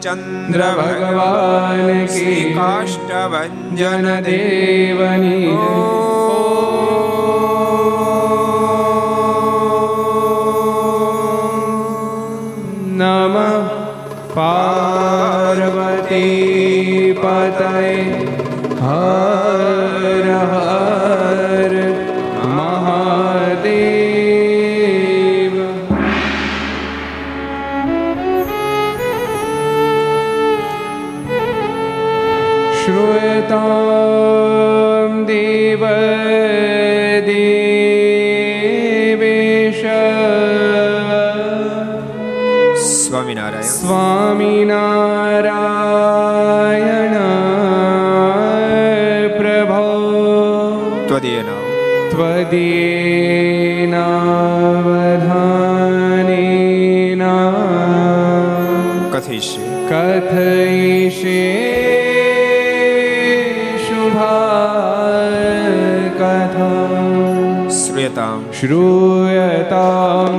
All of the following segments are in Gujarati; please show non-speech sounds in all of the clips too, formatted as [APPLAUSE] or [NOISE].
ચંદ્ર ભગવાન શ્રી કાષ્ટભન દેવની નમ ત્વદીય નામ ત્વદીનાવધાનેના કથયિષ્ય કથયિષે શુભા કથા શ્રૂયતામ શ્રૂયતાં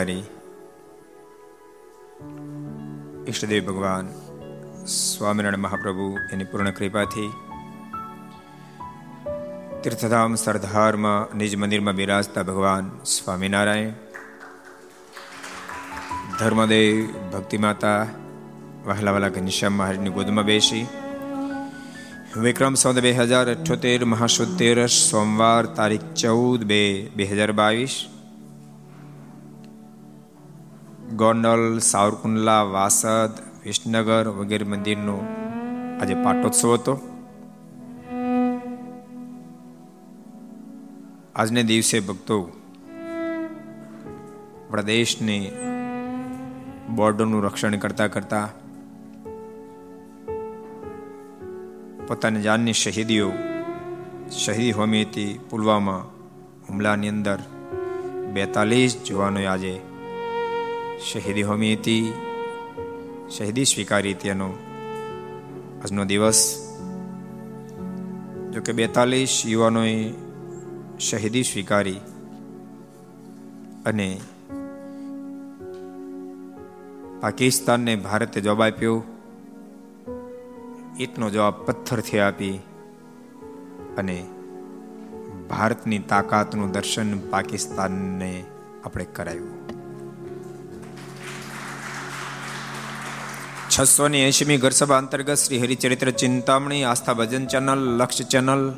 સર્વાવતારી ઈષ્ટદેવ ભગવાન સ્વામિનારાયણ મહાપ્રભુ એની પૂર્ણ કૃપાથી તીર્થધામ સરદારમાં નિજ મંદિરમાં બિરાજતા ભગવાન સ્વામિનારાયણ ધર્મદેવ ભક્તિમાતા વહાલા વાલા ઘનશ્યામ મહારાજની ગોદમાં બેસી વિક્રમ સંવત બે હજાર અઠ્યોતેર મહાસોતેર સોમવાર તારીખ ચૌદ બે બે હજાર બાવીસ ગોંડલ, સાવરકુંડલા, વાસદ, વિસનગર વગેરે મંદિરનો આજે પાટોત્સવ હતો. આજને દિવસે ભક્તો આપણા દેશને બોર્ડરનું રક્ષણ કરતા કરતા પોતાની જાનની શહીદીઓ શહીદી હોમી હતી પુલવામા હુમલાની અંદર બેતાલીસ જવાનોએ આજે શહીદી હોમી હતી શહીદી સ્વીકારી હતી એનો આજનો દિવસ. જો કે બેતાલીસ યુવાનોએ શહીદી સ્વીકારી અને પાકિસ્તાનને ભારતે જવાબ આપ્યો. ઈટનો જવાબ પથ્થરથી આપી અને ભારતની તાકાતનું દર્શન પાકિસ્તાનને આપણે કરાવ્યું છસો ની એંશીમી ઘરસભા અંતર્ગત Shri Haricharitra Chintamani, Aastha Bhajan channel, Laksh channel,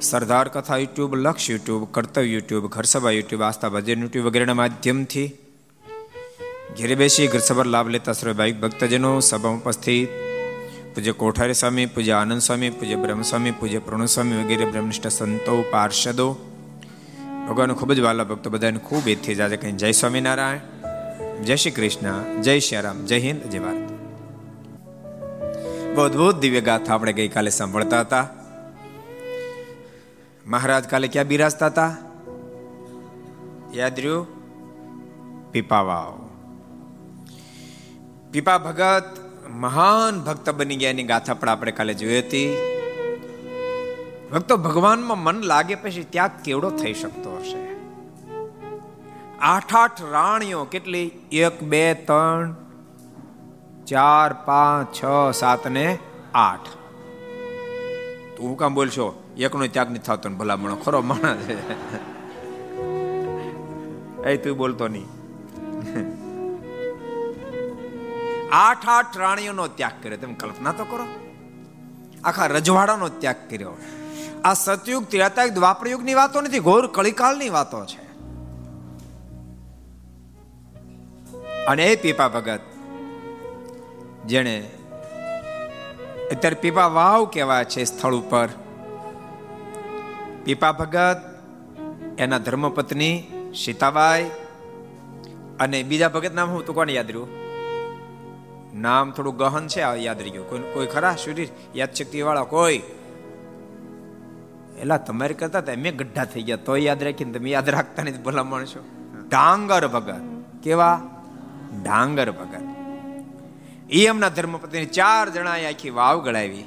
Sardar Katha YouTube, Laksh YouTube, Kartavya YouTube, Gharsabha YouTube, Aastha Bhajan YouTube વગેરેના માધ્યમથી ઘેરે બેસી ઘરસભા લાભ લેતા સર્વે ભાવિક ભક્તજનો સભામાં ઉપસ્થિત, પૂજ્ય કોઠારી સ્વામી પૂજ્ય આનંદ સ્વામી પૂજ્ય બ્રહ્મસ્વામી, પૂજ્ય પ્રણવ સ્વામી વગેરે બ્રહ્મનિષ્ઠ સંતો, પાર્ષદો ભગવાન ખૂબ જ વાલા ભક્તો બધાને ખૂબ એથી જાજે કંઈ જય સ્વામિનારાયણ. જય શ્રી કૃષ્ણ, જય શ્રી રામ, જય હિન્દ, જય ભારત. બહુ અદભુત દિવ્ય ગાથા આપણે ગઈકાલે સાંભળતા હતા. મહારાજ કાલે ક્યાં બિરાજતા હતા? યાદ રહ્યું? પીપાવાવ. પીપા ભગત મહાન ભક્ત બની ગયા એની ગાથા પણ આપણે કાલે જોઈ હતી. ભક્તો ભગવાનમાં મન લાગે પછી ત્યાગ કેવડો થઈ શકતો હશે? આઠ આઠ રાણીઓ કેટલી? એક, બે, ત્રણ, ચાર, પાંચ, છ, સાત ને આઠ. તું હું કામ બોલશો? એકનો ત્યાગ નથી થતો ને ભલામણો. ખરો માણસ છે. એ તું બોલતો નહીં. આઠ આઠ રાણીઓનો ત્યાગ કર્યો. તમે કલ્પના તો કરો. આખા રજવાડાનો ત્યાગ કર્યો. આ સતયુગ ત્રેતાયુગ દ્વાપરયુગની વાતો નથી, ઘોર કળીકાળની વાતો છે. અને એ પીપા ભગત, જેણે અત્યારે પીપા વાવ કહેવાય છે સ્થળ ઉપર. પીપા ભગત, એના ધર્મપત્ની સીતાબાઈ અને બીજા ભગત નામ હું તો કોને યાદ રહ્યું? નામ થોડું ગહન છે યાદ રહી ગયું. કોઈ કોઈ ખરા? શરીર યાદ શક્તિ વાળા કોઈ? એલા, તમારે કરતા હતા મેં ગઢા થઈ ગયા. તો યાદ રાખીને તમે યાદ રાખતા નથી ભલા માણસો. ડાંગર ભગત કેવા? ડાંગર ભગત. એ એમના ધર્મપતિને ચાર જણાએ આખી વાવ ગળાવી.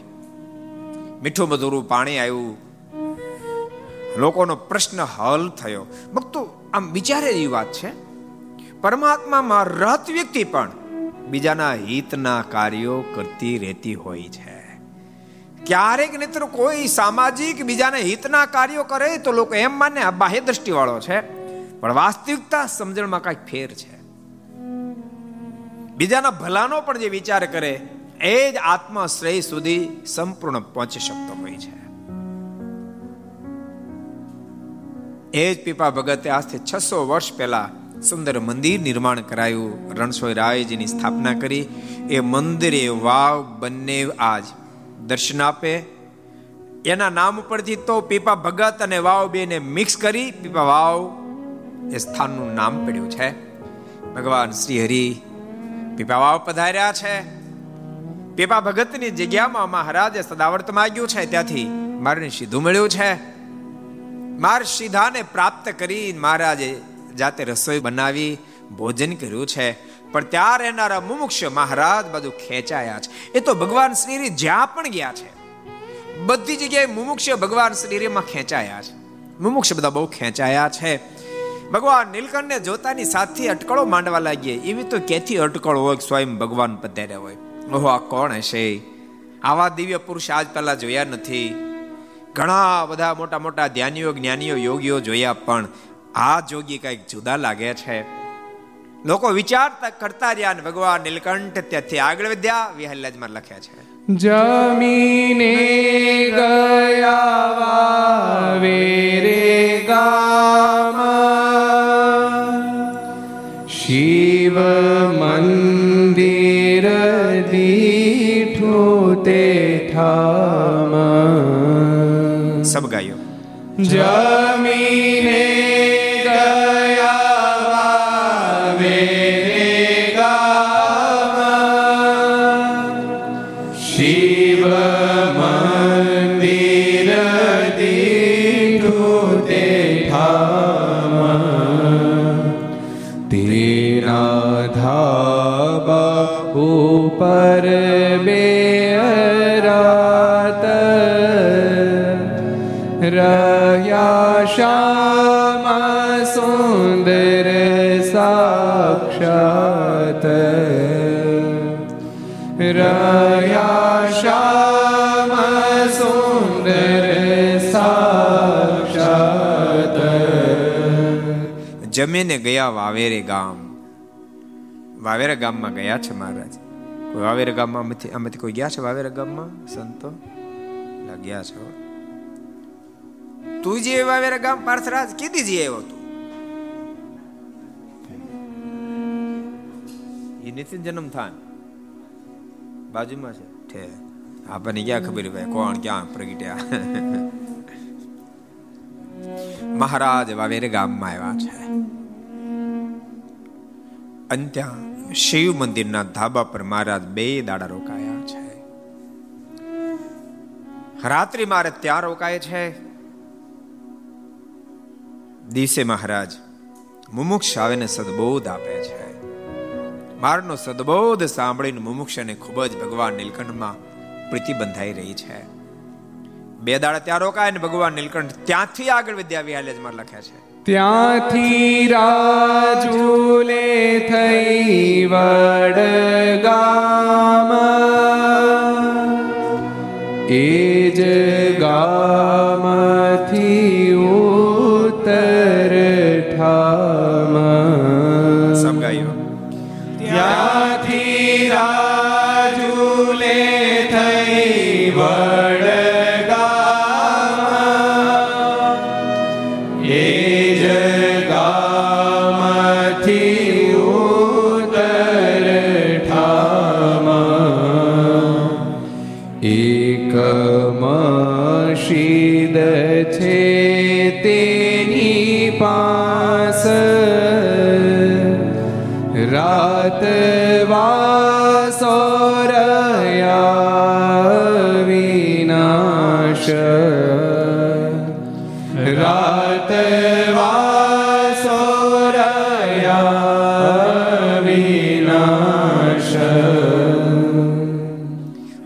મીઠું મધુરું પાણી આવ્યું લોકોનો પ્રશ્ન હલ થયો. ભક્તો, આમ વિચારે એવી વાત છે, પરમાત્મામાં રત વ્યક્તિ પણ બીજાના હિતના કાર્યો કરતી રહેતી હોય છે. ક્યારેક નેત્ર કોઈ સામાજિક બીજાના હિતના કાર્યો કરે તો લોકો એમ માને આ બાહ્ય દ્રષ્ટિવાળો છે, પણ વાસ્તવિકતા સમજણમાં કાંઈક ફેર છે. બીજાના ભલાનો પણ જે વિચાર કરે, એ જ આત્માશ્રય સુધી સંપૂર્ણ પહોંચી શકતો હોય છે. એ જ પીપા ભગતે આજથી છસો વર્ષ પહેલા સુંદર મંદિર નિર્માણ કરાયું. રણછોડ રાયજીની સ્થાપના કરી. એ મંદિરે વાવ બંને આજ દર્શન આપે. એના નામ ઉપરથી તો પીપા ભગત અને વાવ બેને મિક્સ કરી પીપા વાવ એ સ્થાનનું નામ પડ્યું છે. ભગવાન શ્રી હરિ પીપાવાવ પધાર્યા છે. પીપા ભગતની જગ્યામાં મહારાજે સદાવર્ત માગ્યું છે, ત્યાંથી મારે સીધું મળ્યું છે. માર સીધાને પ્રાપ્ત કરી મહારાજે જાતે રસોઈ બનાવી, ભોજન કર્યું છે. પણ ત્યાં રહેનારા મુમુક્ષ મહારાજ બધું ખેંચાયા છે. એ તો ભગવાન શ્રી જ્યાં પણ ગયા છે. બધી જગ્યાએ મુમુક્ષ ભગવાન શ્રીમાં ખેંચાયા છે. મુમુક્ષ બધા બહુ ખેંચાયા છે. ભગવાન નીલકંઠને જોતાની સાથે અટકળો માંડવા લાગીએ એવી તો કેથી અટકળો હોય સ્વયં ભગવાન પધાર્યા હોય? ઓહો, આ કોણ હશે? આવા દિવ્ય પુરુષ આજ પહેલા જોયા નથી. ઘણા બધા મોટા મોટા ધ્યાનીઓ, જ્ઞાનીઓ, યોગીઓ જોયા, પણ આ જોગી કંઈક જુદા લાગે છે. લોકો વિચારતા કરતા રહ્યા અને ભગવાન નીલકંઠ ત્યાંથી આગળ વધ્યા વિહલ્લાજમાં લખ્યા છે. જમીને ગયા વેરે ગામ. શિવ મંદિર દીઠો તે ઠામ સબ ગાયો જમીને જમીને ગયા વાવેરે ગામ વાવેરા ગામમાં ગયા છે મહારાજ કોઈ વાવેરા ગામમાં આમાંથી કોઈ ગયા છે વાવેરા ગામમાં સંતો ગયા છો તું જે વાવેરા ગામ પાર્થરાજ કીધી જઈ આવ્યો તું એ નિતિન જન્મ થાન બાજુમાં છે. ઠે, આપણને ક્યાં ખબર ભાઈ, કોણ ક્યાં પ્રગટ્યા? [LAUGHS] મહારાજ વાવેર ગામમાં આવ્યા છે. અને શિવ મંદિરના ધાબા પર મહારાજ બે દાડા રોકાયા છે. રાત્રિ મારે ત્યાં રોકાય છે. દિવસે મહારાજ મુમુક્ષ આવીને સદબોધ આપે છે. મારનો સદબોધ સાંભળીને મુમુક્ષને ખૂબ જ ભગવાન નીલકંઠમાં પ્રીતિ બંધાઈ રહી છે. બે દાડા ત્યાં રોકાય ને ભગવાન નીલકંઠ ત્યાંથી આગળ વિદ્યા વિહાલેજમાં લખ્યા છે. ત્યાંથી રાજુલે થઈ વડગામ. એ જ ગામથી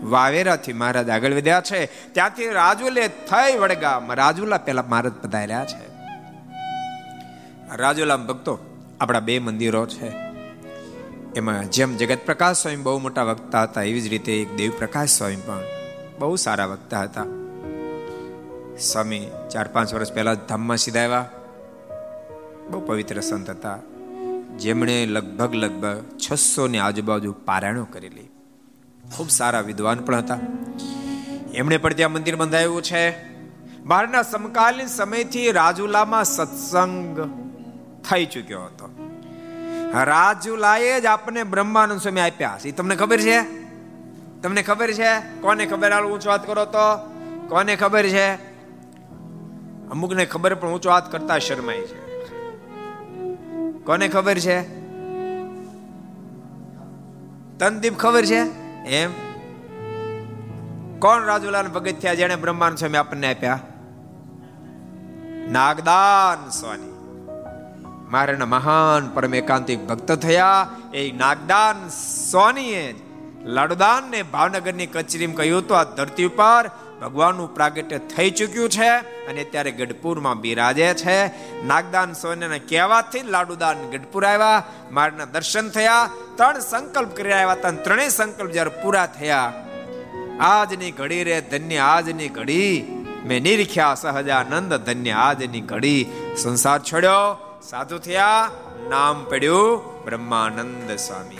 વાવેરાથી મહારાજ આગળ વધ્યા છે. ત્યાંથી રાજુલે થઈ વડગામ. રાજુલા પેલા મહારાજ પધાર્યા છે. રાજુલા ભક્તો, આપણા બે મંદિરો છે. એમાં જેમ જગત પ્રકાશ સ્વામી બહુ મોટા વક્તા હતા, એવી જ રીતે એક દેવ પ્રકાશ સ્વામી પણ બહુ સારા વક્તા હતા. સ્વામી ચાર પાંચ વર્ષ પહેલા ધામમાં સીધા આવ્યા બહુ પવિત્ર સંત હતા. જેમણે લગભગ લગભગ છસો ની આજુબાજુ પારાયણો કરેલી. ખૂબ સારા વિદ્વાન પણ હતા. એમણે પણ ત્યાં મંદિર બંધાયું છે. બહારના સમકાલીન સમયથી રાજુલામાં સત્સંગ થઈ ચૂક્યો હતો. રાજુલાએ જ આપણને બ્રહ્માનંદ સ્વામી આપ્યા છે. તમને ખબર છે? તમને ખબર છે? કોને ખબર? હાલ ઊંચો વાત કરો તો. કોને ખબર છે? અમુકને ખબર પણ ઊંચો વાત કરતા શરમાય છે. કોને ખબર છે? તનદીપ ખબર છે? એમ? કોણ રાજુલાલ ભગત થયા જેને બ્રહ્માંડ સ્વામી આપણને આપ્યા? નાગદાન સ્વામી. મારાના મહાન પરમ એકાંતિક ભક્ત થયા. એ નાગદાન સ્વામીએ લાડુદાન ને ભાવનગરની કચેરીમાં કહ્યું તો આ ધરતી ઉપર ભગવાનનું પ્રાગટ્ય થઈ ચૂક્યું છે અને અત્યારે ગઢપુરમાં બિરાજે છે. નાગદાન સોનેના કહેવાથી લાડુદાન ગઢપુર આવ્યા. મારના દર્શન થયા. ત્રણ સંકલ્પ કરી આવ્યા હતા ત્રણેય સંકલ્પ જ્યારે પૂરા થયા. આજની ઘડી રે ધન્ય આજની ઘડી. મેં નિરીખ્યા સહજાનંદ, ધન્ય આજની ઘડી. સંસાર છોડ્યો. સાધુ થયા. નામ પડ્યું બ્રહ્માનંદ સ્વામી.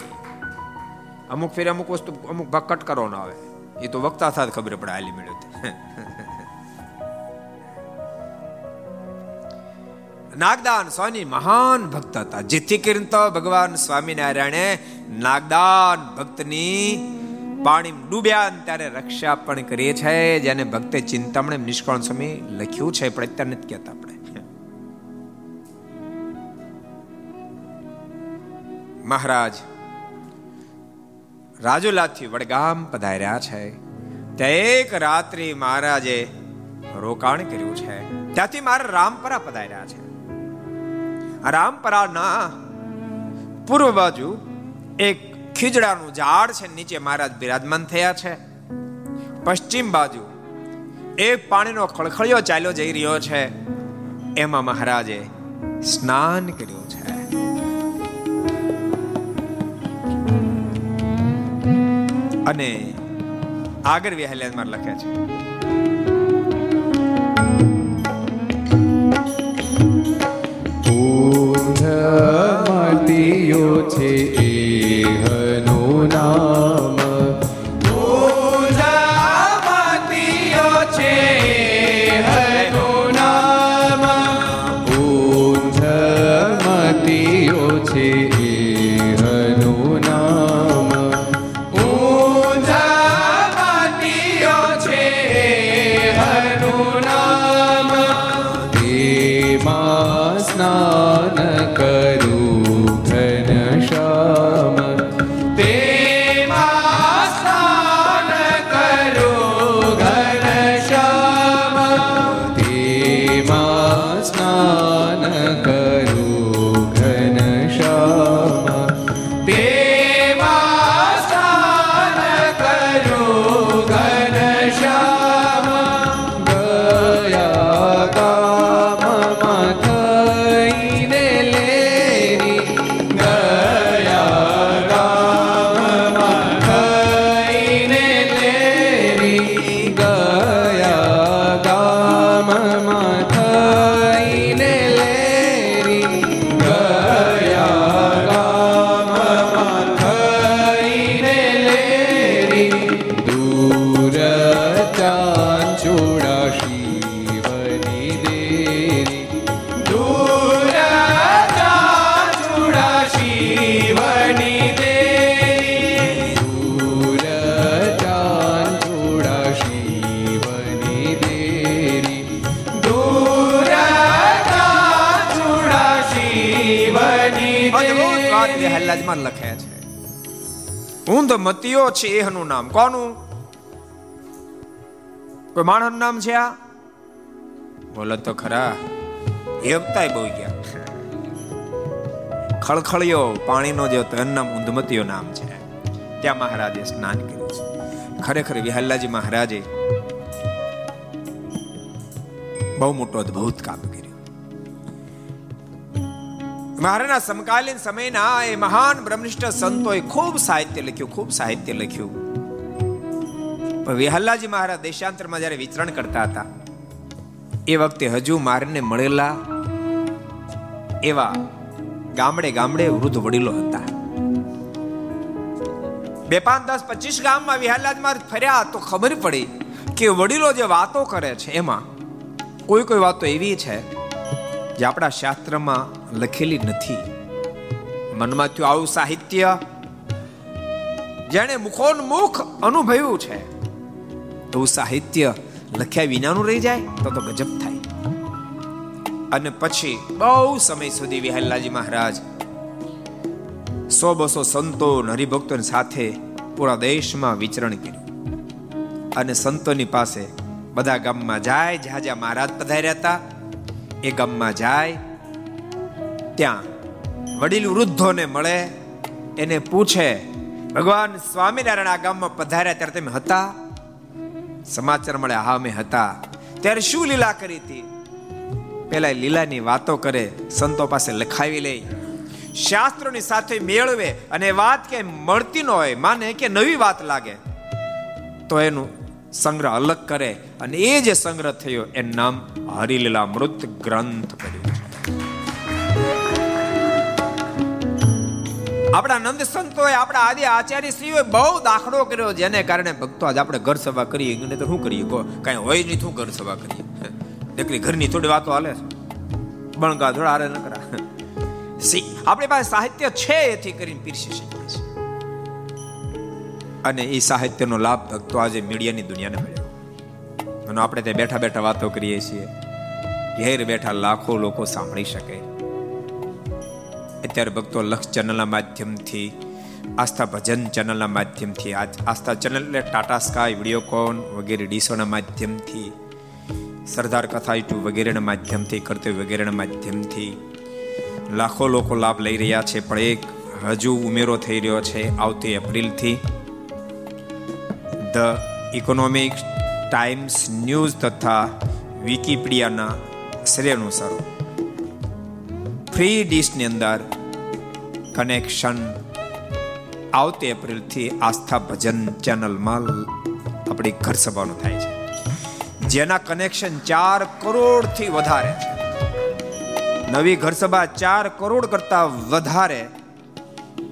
અમુક ફેર અમુક વસ્તુ અમુક ભાગ કટ કરવાનો આવે. એ તો વક્તા થાય ખબર પડે આલી મેળવ [LAUGHS] નાગદાન સ્વામી મહાન ભક્ત હતા. જેથી કરીને તો ભગવાન સ્વામિનારાયણે નાગદાન ભક્તની પાણી ડૂબ્યા ત્યારે રક્ષા પણ કરીએ છે, જેને ભક્તે ચિંતામણે નિષ્કાળ સ્વામી લખ્યું છે, પણ અત્યારે નથી કહેતા આપણે. મહારાજ, રાજુલાથી વડગામ પધાર્યા છે. ત્યાં એક રાત્રિ મહારાજે રોકાણ કર્યું છે. ત્યાંથી મારા રામપરા પધાર્યા છે. રામપરાના પૂર્વ બાજુ એક ખીજડાનું ઝાડ છે, નીચે મહારાજ બિરાજમાન થયા છે. પશ્ચિમ બાજુ એક પાણીનો ખળખળિયો ચાલ્યો જઈ રહ્યો છે. એમાં મહારાજે સ્નાન કર્યું છે. અને આગળ વિહાલ્યામાં લખે છે. મતીયો છે મતીયો છે એનું નામ. કોનું? કોઈ માણસનું નામ છે આ? બોલો તો ખરા. એકતાય બહુ ગયા. ખળખળિયો પાણીનો જે નામ ઊંધમતીઓ નામ છે, ત્યાં મહારાજે સ્નાન કર્યું છે. ખરેખર વિહલ્લાજી મહારાજે બહુ મોટો અદ્ભુત કામ કર્યું. મહારાજના સમકાલીન સમયના એ મહાન બ્રહ્મનિષ્ઠ સંતોએ ખૂબ સાહિત્ય લખ્યું, ખૂબ સાહિત્ય લખ્યું. વિહલ્લાજી મહારાજ દેશાંતરમાં જ્યારે વિચરણ કરતા હતા, એ વખતે હજુ મારને મળેલા એવા ગામડે ગામડે વૃદ્ધ વડીલો હતા. બે પાંચ દસ પચીસ ગામમાં વિહલ્લાજમાં ફર્યા તો ખબર પડી કે વડીલો જે વાતો કરે છે એમાં કોઈ કોઈ વાતો એવી છે જે આપણા શાસ્ત્રમાં લખેલી નથી. મનમાં થયું આવું સાહિત્ય જેણે મુખોન્મુખ અનુભવ્યું છે. એવું સાહિત્ય લખ્યા વિનાનું રહી જાય તો તો ગજબ થાય. અને પછી બહુ સમય સુધી વિહલ્લાજી મહારાજ સો બસો સંતો હરિભક્તો સાથે પૂરા દેશમાં વિચરણ કર્યું. અને સંતોની પાસે બધા ગામમાં જાય, જ્યાં જ્યાં મહારાજ પધાર્યા હતા, એ ગામમાં જાય ત્યાં વડીલ વૃદ્ધોને મળે, એને પૂછે, ભગવાન સ્વામિનારાયણ આ ગામમાં પધાર્યા ત્યારે તમે હતા? સમાચાર મળે, હા, અમે હતા. ત્યારે શું લીલા કરી હતી? પેલા લીલાની વાતો કરે, સંતો પાસે લખાવી લે. શાસ્ત્રોની સાથે મેળવે અને વાત કે મળતી ન હોય, માને કે નવી વાત લાગે. તો એનું સંગ્રહ અલગ કરે અને એ જે સંગ્રહ થયો, એનું નામ હરિલીલા મૃત ગ્રંથ કર્યું આપણા નંદ સંતોએ આપણા આદિ આચાર્ય શ્રીઓએ બહુ દાખલો કર્યો જેને કારણે ભક્તો આજે આપણે ઘર સભા કરીએ. નહીં તો શું કરીએ? કહો, કાંઈ હોય નહીં શું ઘર સભા કરીએ? દીકરી ઘરની થોડી વાતો હાલે બણગા થોડા હારે ન કરા. સી, આપણી પાસે સાહિત્ય છે એથી કરીને પીરસી શકીએ છીએ અને એ સાહિત્યનો લાભ ભક્તો આજે મીડિયાની દુનિયાને મળ્યો. અને આપણે ત્યાં બેઠા બેઠા વાતો કરીએ છીએ. ઘેર બેઠા લાખો લોકો સાંભળી શકે. અત્યારે ભક્તો લક્ષ ચેનલના માધ્યમથી, આસ્થા ભજન ચેનલના માધ્યમથી આસ્થા ચેનલ એટલે ટાટા સ્કાય, વિડીયોકોન વગેરે ડીશોના માધ્યમથી, સરદાર કથા યુટ્યુબ વગેરેના માધ્યમથી, કર્તવ્ય વગેરેના માધ્યમથી, લાખો લોકો લાભ લઈ રહ્યા છે, પણ એક હજુ ઉમેરો થઈ રહ્યો છે આવતી એપ્રિલથી. ધ ઇકોનોમિક ટાઈમ્સ ન્યૂઝ તથા વિકીપીડિયાના શ્રેય અનુસાર. ફ્રી ડીશની અંદર કનેક્શન આવતી એપ્રિલથી આસ્થા ભજન ચેનલમાં આપણી ઘર સભાનું થાય છે. જેના કનેક્શન ચાર કરોડથી વધારે નવી ઘર સભા ચાર કરોડ કરતા વધારે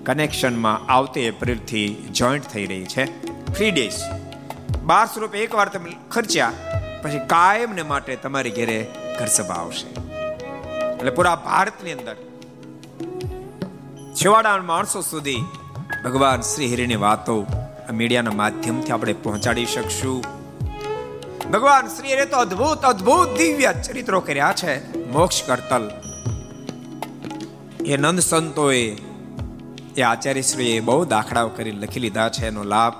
કનેક્શનમાં આવતી એપ્રિલથી જોઈન્ટ થઈ રહી છે. ફ્રી ડેઝ બારસો રૂપિયા એકવાર તમે ખર્ચ્યા, પછી કાયમને માટે તમારી ઘરે ઘર સભા આવશે. એટલે પૂરા ભારતની અંદર છેવાડા માણસો સુધી ભગવાન શ્રી હરિની વાતો મીડિયાના માધ્યમથી આપણે પહોંચાડી શકશું. ભગવાન શ્રી હરે તો અદ્ભુત અદ્ભુત દિવ્ય ચરિત્રો કર્યા છે, મોક્ષ કરતલ. એ નંદ સંતોએ, એ આચાર્યશ્રીએ બહુ દાખલાઓ કરી લખી લીધા છે, એનો લાભ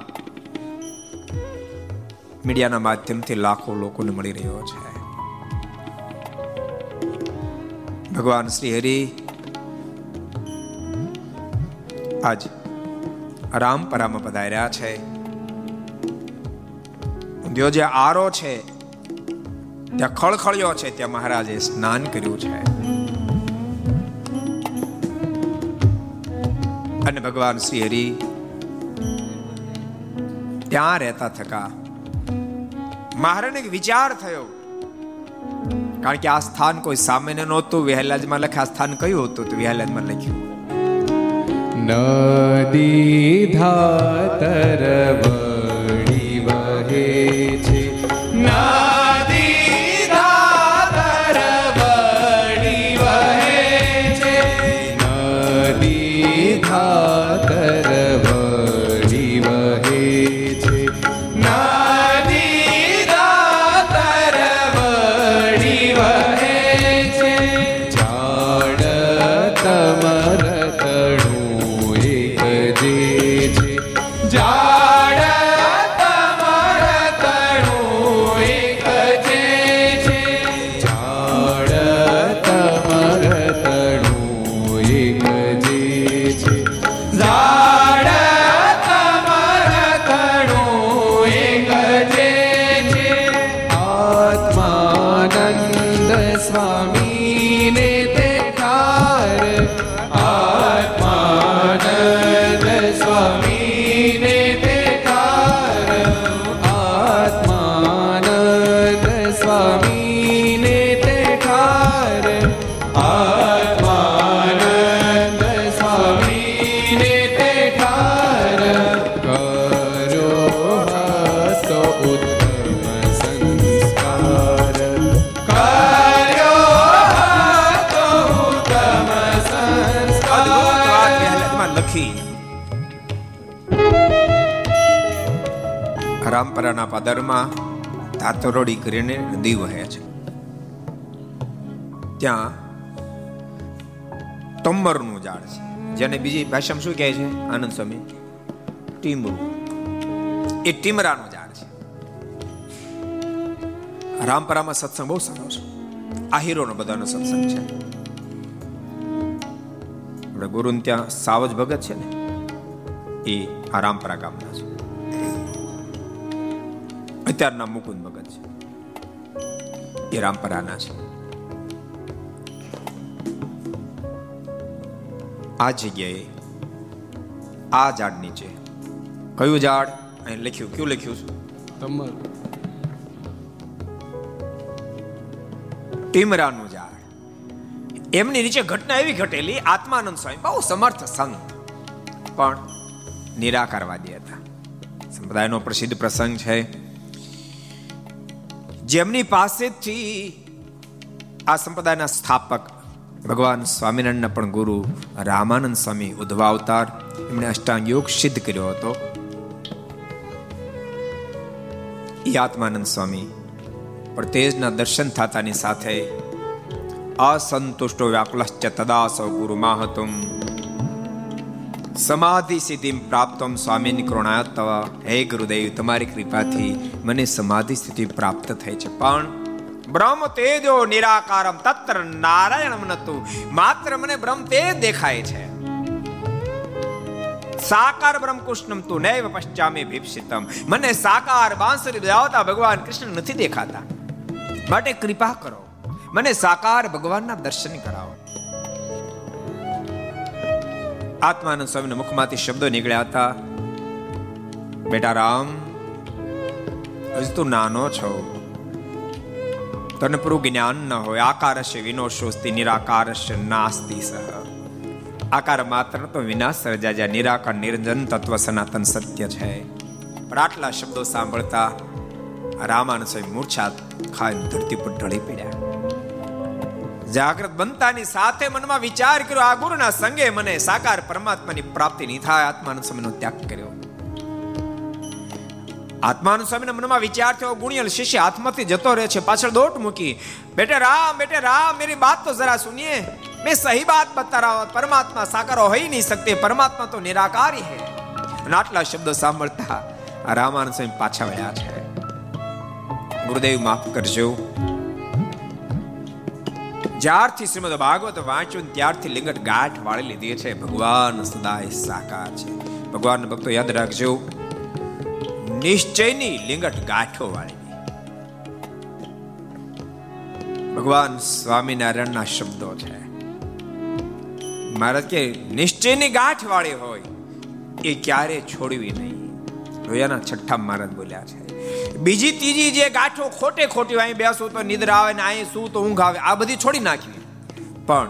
મીડિયાના માધ્યમથી લાખો લોકોને મળી રહ્યો છે. ભગવાન શ્રી હરિ આજ રામપરામાં પધાર્યા છે. ઊંધિયો જે આરો છે, ત્યાં ખળખળ્યો છે, ત્યાં મહારાજે સ્નાન કર્યું છે. અને ભગવાન શ્રી હરિ ત્યાં રહેતા થકા. મહારાજને વિચાર થયો. કારણ કે આ સ્થાન કોઈ સામાન્ય નહોતું વિહલાજમાં લખે આ સ્થાન કયું હતું તો વિહલાજમાં લખ્યું. નદી ધાતર વળી વહે છે નદી પાદરમાં ધાતરોડી કરીને નદી વહે છે. ત્યાં તંબરનું ઝાડ છે. જેને બીજી ભાષામાં શું કહે છે? આનંદ સ્વામી, ટીમરું. એ ટીમરાનું ઝાડ છે. રામપરામાં સત્સંગ બહુ સારો છે. આહિરોનો બધાનો સત્સંગ છે. આપણે ગુરુ ત્યાં સાવજ ભગત છે ને, એ આ રામપરા ગામના છે. અત્યારના મુકુંદ ભગત છે. એ રામપરાના છે. આ જગ્યાએ આ ઝાડ નીચે. કયું ઝાડ? અહીં લખ્યું કયું લખ્યું છે? તમર. ટીમરાનું ઝાડ. એમની નીચે ઘટના એવી ઘટેલી આત્માનંદ સ્વામી બહુ સમર્થ સંત પણ નિરાકારવાદી હતા. સંપ્રદાયનો પ્રસિદ્ધ પ્રસંગ છે. જેમની પાસેથી આ સંપ્રદાયના સ્થાપક ભગવાન સ્વામિનારાયણના પણ ગુરુ રામાનંદ સ્વામી ઉદ્ધવા અવતાર એમણે અષ્ટાંગ યોગ સિદ્ધ કર્યો હતો. એ આત્માનંદ સ્વામી પણ તેજના દર્શન થતાની સાથે અસંતુષ્ટો વ્યાકુલશ્ચ તદા સૌ ગુરુ માહતુમ. સમાધિ સિદ્ધિ પ્રાપ્તમ સ્વામીની કરુણાતવ હે ગુરુદેવ, તમારી કૃપાથી મને સમાધિ સ્થિતિ પ્રાપ્ત થઈ છે. પણ બ્રહ્મ તેજો નિરાકારમ, તત્ર નારાયણ નતું. માત્ર મને બ્રહ્મ તે દેખાય છે. સાકાર બ્રહ્મ કૃષ્ણમ તું નૈવ પશ્ચામે ભીપસિતમ. મને સાકાર બાંસુરી બજાવતા ભગવાન કૃષ્ણ નથી દેખાતા. માટે કૃપા કરો. મને સાકાર ભગવાનના દર્શન કરાવો. આત્માનંદ સ્વામીના મુખમાંથી શબ્દો નીકળ્યા હતા. બેટા રામ, હજુ તું નાનો છો. તને પૂરું જ્ઞાન ન હોય, આકારસ્ય વિનોશોસ્તિ નિરાકારસ્ય નાસ્તિ સહ. આકાર માત્ર તો વિનાશ સર્જાજા નિરાકાર, નિર્જન તત્વ સનાતન સત્ય છે. પણ આટલા શબ્દો સાંભળતા રામાનુ સ્વામી મૂર્છા ખાઈ ધરતી પર ઢળી પડ્યા. જાગૃત બનતાની સાથે મનમાં વિચાર કર્યો, આ ગુરુના સંગે મને સાકાર પરમાત્માની પ્રાપ્તિ નહીં થાય. આત્માનંદ સ્વામીનો ત્યાગ કર્યો. આત્માનંદ સ્વામીના મનમાં વિચાર થયો, ગુણિયલ શિષ્ય હાથમાંથી જતો રહે છે. પાછળ દોટ મૂકી. બેટે રામ બેટે રામ, મેરી બાત તો જરા સુનિયે. મેં સહી બાત બતા રહા પરમાત્મા સાકાર હોઈ નહીં શકતે. પરમાત્મા તો નિરાકારી હે. અને આટલા શબ્દો સાંભળતા રામાનુ સ્વામી પાછા વળ્યા છે. ગુરુદેવ, માફ કરજો. જ્યારથી શ્રીમદ ભાગવત વાંચ્યું ત્યારથી લિંગટ ગાંઠ વાળી લીધી છે, ભગવાન સદાય સાકાર છે. ભગવાન ભક્તો યાદ રાખજો, નિશ્ચયની લિંગટ ગાંઠો વાળી ભગવાન સ્વામિનારાયણના શબ્દો છે. મહારાજ કે, નિશ્ચયની ગાંઠ વાળી હોય, એ ક્યારે છોડવી નહીં. રોયાના છઠ્ઠા મહારાજ બોલ્યા છે. બીજી ત્રીજી જે ગાંઠો ખોટે ખોટી અહીં બેસું તો નિદ્રા આવે ને અહીં શું તો ઊંઘ આવે. આ બધી છોડી નાખવી પણ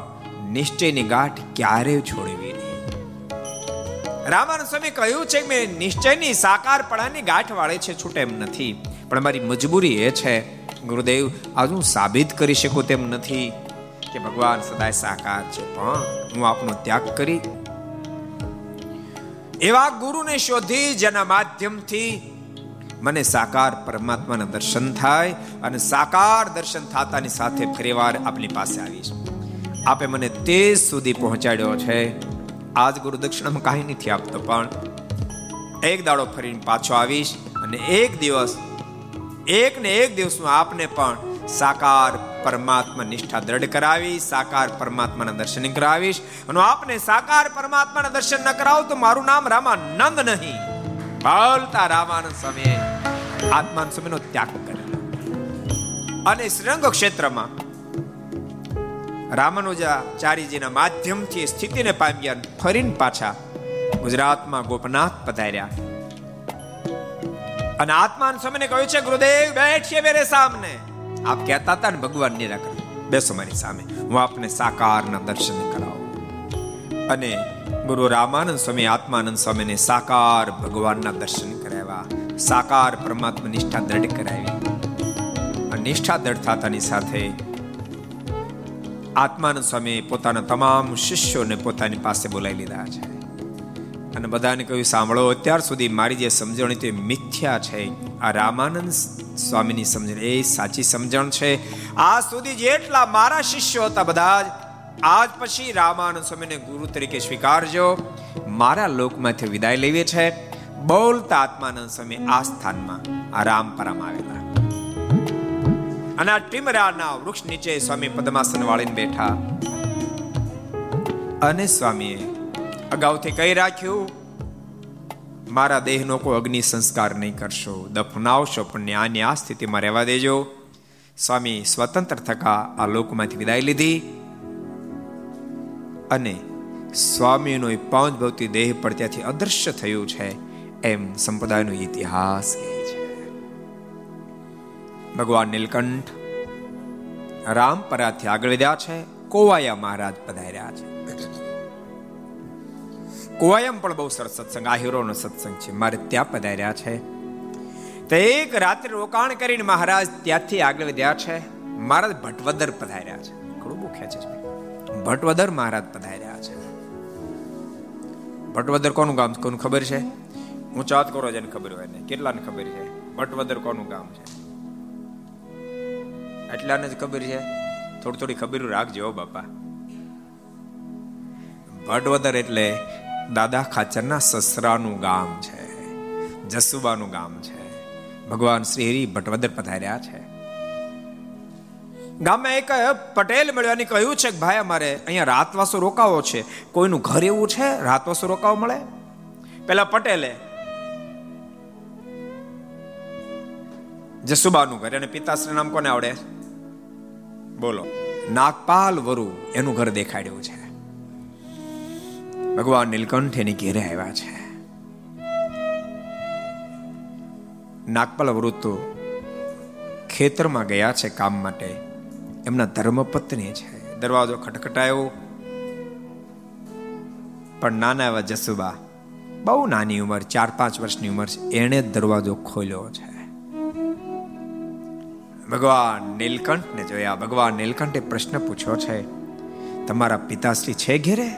નિશ્ચયની ગાંઠ ક્યારે છોડવી? નહીં રામાનંદ સ્વામી કહ્યું છે મેં નિશ્ચયની સાકાર પડાની ગાંઠ વાળે છે, છૂટે એમ નથી. પણ મારી મજબૂરી એ છે, ગુરુદેવ, આજ હું સાબિત કરી શકું તેમ નથી કે ભગવાન સદાય સાકાર છે. પણ હું આપનો ત્યાગ કરી. એવા ગુરુને શોધી જેના માધ્યમથી મને સાકાર પરમાત્માના દર્શન થાય અને સાકાર દર્શન થતાની સાથે ફરીવાર આપની પાસે આવીશ આપે મને તે સુધી પહોંચાડ્યો છે. આજ ગુરુ દક્ષિણામાં કાંઈ નથી આપતો, પણ એક દાડો ફરીને પાછો આવીશ અને એક દિવસ, એક ને એક દિવસમાં આપને પણ સાકાર પરમાત્મા નિષ્ઠા દ્રઢ કરાવી સાકાર પરમાત્માના દર્શન કરાવીશ. અને આપને સાકાર પરમાત્માના દર્શન ન કરાવ તો મારું નામ રામાનંદ નહીં. બોલતા રામાનંદ સ્વામી આત્માન સ્વામીનો ત્યાગ કરેલો. અને શ્રીરંગ ક્ષેત્રમાં રામાનુજાચાર્યજીના માધ્યમથી સ્થિતિને પામ્યા ફરીને પાછા ગુજરાતમાં ગોપનાથ પધાર્યા. અને આત્માન સ્વામીને કહ્યું છે, ગુરુદેવ, બેઠીએ મેરે સામને. આપ કહેતા હતા ને, ભગવાન નિરાકરણ. બેસો મારી સામે. હું આપને સાકારના દર્શન કરાવું. અને ગુરુ રામાનંદ સ્વામી, આત્માનંદ સ્વામીને સાકાર ભગવાનના દર્શન કરાવ્યા. સાકાર પરમાત્મા નિષ્ઠા દ્રઢ કરાવી. અને નિષ્ઠા દ્રઢ થતાની સાથે આત્માનંદ સ્વામી પોતાના તમામ શિષ્યોને પોતાની પાસે બોલાવી લીધા છે. અને બધાને કહ્યું, સાંભળો, અત્યાર સુધી મારી જે સમજણ તે મિથ્યા છે. આ રામાનંદ સ્વામીની સમજણ એ સાચી સમજણ છે. આ સુધી જેટલા મારા શિષ્યો હતા બધા જ આજ પછી રામાનંદ સ્વામીને ગુરુ તરીકે સ્વીકારજો. મારા લોકમાંથી વિદાય લેવી છે. બોલતા આત્માનંદ સ્વામી આ સ્થાનમાં, આ રામપરામ આવેલા. અને આ ટીમરાના વૃક્ષ નીચે સ્વામી પદ્માસન વાળીને બેઠા. અને સ્વામીએ અગાઉથી કહી રાખ્યું, મારા દેહનો કોઈ અગ્નિ સંસ્કાર નહીં કરશો. દફનાવશો પણ ન્યાયની આ સ્થિતિમાં રહેવા દેજો. સ્વામી સ્વતંત્ર થકા આ લોકમાંથી વિદાય લીધી. અને સ્વામીનો પાંચ ભક્તિ દેહ પણ ત્યાંથી અદૃશ્ય થયું છે એમ સંપ્રદાયનો ઇતિહાસ કહે છે. ભગવાન નીલકંઠ રામપરાથી આગળ વધ્યા છે, કોવાયા મહારાજ પધાર્યા છે. કોવાયમ પણ બહુ સરસ સત્સંગ, આહિરોનો સત્સંગ છે, મારે ત્યાં પધાર્યા છે. તો એક રાત્રે રોકાણ કરીને મહારાજ ત્યાંથી આગળ વધ્યા છે, મહારાજ ભટવદર પધાર્યા છે. ઘણું બહુ ખેંચે છે. ભટવદર મહારાજ પધાર્યા છે. ભટવદર કોનું ગામ, કોનું ખબર છે? હું ચાત કરો જેને ખબર હોય ને, કેટલાને ખબર છે? ભટવદર કોનું ગામ છે? એટલાને જ ખબર છે? થોડી થોડી ખબર રાખજો બાપા. ભટવદર એટલે દાદા ખાચરના સસરાનું ગામ છે, જસુબાનું ગામ છે. ભગવાન શ્રી હરિ ભટવદર પધાર્યા છે. ગામમાં એક પટેલ મળ્યો અને કહ્યું છે કે, ભાઈ, અમારે અહીંયા રાતવાસો રોકાવો છે. કોઈનું ઘર એવું છે? રાતવાસો રોકાવો મળે? પેલા પટેલે જસુબાનું ઘર અને પિતાશ્રી નામ કોને આવડે? બોલો. નાગપાલ વરુ એનું ઘર દેખાડ્યું છે. ભગવાન નીલકંઠ એની ઘેરે આવ્યા છે. નાગપાલ વરુ તો ખેતરમાં ગયા છે કામ માટે. એમના ધર્મપત્ની છે. દરવાજો ખટખટાયો. પણ નાના એવા જસુબા, બહુ નાની ઉંમર, ચાર પાંચ વર્ષની ઉંમર છે, એણે દરવાજો ખોલ્યો છે. ભગવાન નીલકંઠને જોયા. ભગવાન નીલકંઠે પ્રશ્ન પૂછ્યો છે, તમારા પિતાશ્રી છે ઘેરે?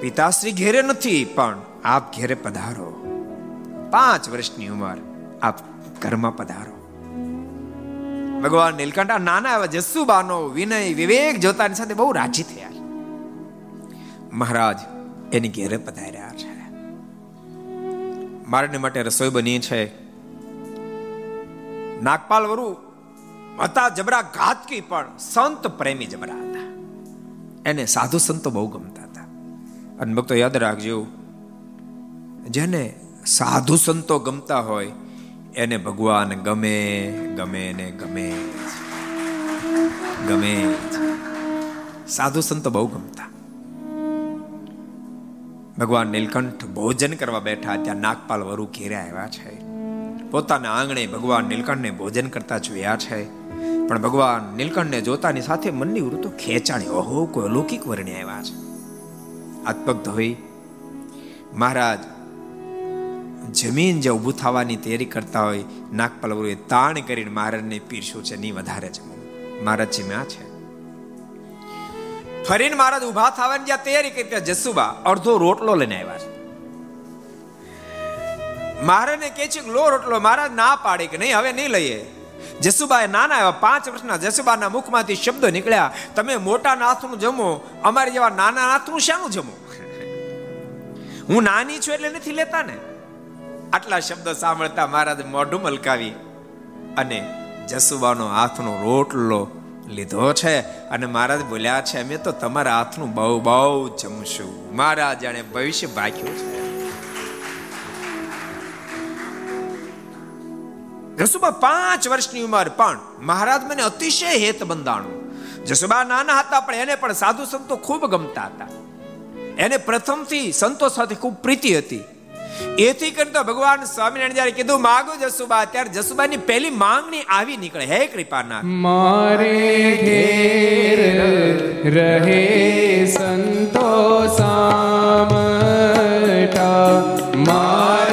પિતાશ્રી ઘેરે નથી, પણ આપ ઘેરે પધારો. પાંચ વર્ષની ઉંમર આપ ઘરમાં પધારો. ભગવાન નીલકંઠ નાના એવા જસુબાનો વિનય વિવેક જોતાની સાથે બહુ રાજી થયા. મહારાજ, એની ઘેરે પધાર્યા છે. મારને માટે રસોઈ બની છે. નાગપાલ વરુ હતા જબરા ઘાતકી, પણ સંત પ્રેમી જબરા હતા. એને સાધુ સંતો બહુ ગમતા હતા. અને ભક્તો યાદ રાખજો, જેને સાધુ સંતો ગમતા હોય એને ભગવાન ગમે ગમે ને ગમે. ગમે. સાધુ સંતો બહુ ગમતા. ભગવાન નીલકંઠ ભોજન કરવા બેઠા ત્યાં નાગપાલ વરુ ઘેર્યા આવ્યા છે. પોતાના આંગણે ભગવાન નીલકંઠને ભોજન કરતા જોયા છે. પણ ભગવાન નીલકંઠને જોતાની સાથે મનની વૃત્તો ખેંચાણી, ઓહો, કોઈ અલૌકિક વર્ણે આવ્યા છે. આત્મક ધોઈ મહારાજ જમીન જે ઊભું થવાની તૈયારી કરતા હોય નાગપાલ એ તાણ કરીને મહારાજને પીરસ્યું છે નહીં વધારે છે મહારાજ જીમ્યા છે. ફરીને મહારાજ ઊભા થવાની જ્યાં તૈયારી કરી ત્યાં જસુબા અડધો રોટલો લઈને આવ્યા છે. મહારાજને કે છે લો રોટલો, મહારાજ ના પાડે કે નહીં, હવે નહીં લઈએ. જસુબાએ નાના એવા પાંચ વર્ષના જસુબાના મુખમાંથી શબ્દો નીકળ્યા, તમે મોટા નાથનું જમો, અમારે જેવા નાના નાથનું શાનું જમો? [LAUGHS] હું નાની છું એટલે નથી લેતા ને. આટલા શબ્દ સાંભળતા મહારાજ મોઢું મલકાવી અને જસુબાનો હાથનો રોટલો લીધો છે અને મહારાજ બોલ્યા છે, અમે તો તમારા હાથનું બહુ બહુ જમશું. મહારાજ, જાણે ભવિષ્ય ભાગ્યું છે. જસુબા પાંચ વર્ષની ઉંમર, પણ મહારાજ મને અતિશય હેત બંધાણું. જસુબા નાના હતા, પણ એને પણ સાધુ સંતો ખૂબ ગમતા હતા. એને પ્રથમથી સંતો સાથે ખૂબ પ્રીતિ હતી. એથી કરતા ભગવાન સ્વામિનારાયણ જયારે કીધું, માગો જસુબા, ત્યારે જસુબાની પહેલી માંગણી આવી નીકળે. હે કૃપાના મારે ઘેર રહે સંતો સામટા. મારે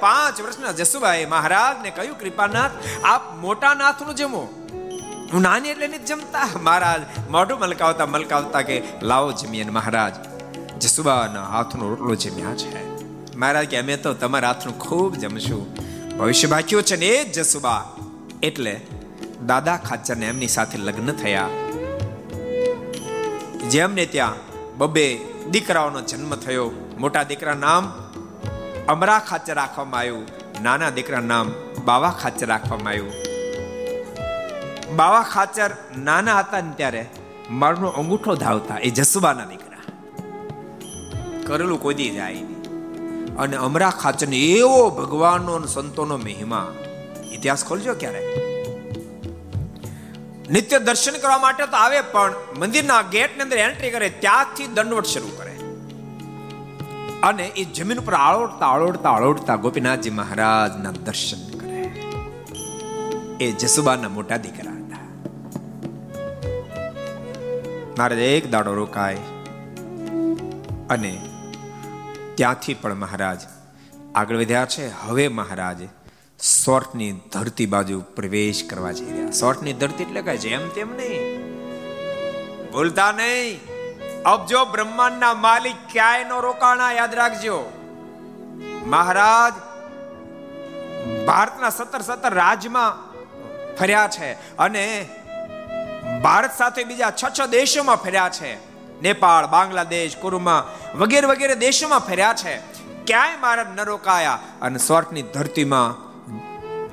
પાંચ વર્ષના જસુભાઈ મહારાજને કહ્યું, કૃપાનાથ, આપ મોટા નાથનું જમો. હું નાની એટલે નથી જમતા. મહારાજ મોઢું મલકાવતા મલકાવતા કે, લાવો જમીએ મહારાજ, જસુબાના હાથનો રોટલો જમ્યા છે. મહારાજ કે, અમે તો તમારા હાથનું ખૂબ જમશું. ભવિષ્ય બાકીઓ છે ને એ જ જસુબા. એટલે દાદા ખાચરને એમની સાથે લગ્ન થયા. જેમને ત્યાં બબે દીકરાઓનો જન્મ થયો. મોટા દીકરા નામ અમરા ખાચર રાખવામાં આવ્યું. નાના દીકરા નામ બાવા ખાચર રાખવામાં આવ્યું. બાવા ખાચર નાના હતા ને ત્યારે મારનો અંગૂઠો ધાવતા એ જસુબાના દીકરા. કરેલું કોઈ દી જાય અને અમરા ખાચર એવો ભગવાનનો સંતોનો મહિમા ઇતિહાસ ખોલજો ક્યારે? નિત્ય દર્શન કરવા માટે તો આવે પણ મંદિરના ગેટની અંદર એન્ટ્રી કરે ત્યાંથી દંડવટ શરૂ કરે. અને એ જમીન ઉપર આળોડતા આળોડતા આળોડતા ગોપીનાથજી મહારાજના દર્શન કરે. એ જસુબાના મોટા દીકરા હતા. મહારાજ એક દાડો રોકાય અને ત્યાંથી પણ મહારાજ આગળ વધ્યા છે. હવે મહારાજ સોર્ટની ધરતી બાજુ પ્રવેશ કરવા જઈ રહ્યા. સોર્ટની ધરતી એટલે કે જેમ તેમ નહીં. ભૂલતા નહીં. અબજો બ્રહ્માંડના માલિક ક્યાંય નો રોકાણા યાદ રાખજો. મહારાજ, ભારતના સત્તર સત્તર રાજમાં ફર્યા છે અને ભારત સાથે બીજા છ છ દેશોમાં ફર્યા છે. નેપાળ, બાંગ્લાદેશ, કુરુમા વગેરે વગેરે દેશોમાં ફર્યા છે. ક્યાંય મહારાજ ન રોકાયા અને સ્વર્ગની ધરતીમાં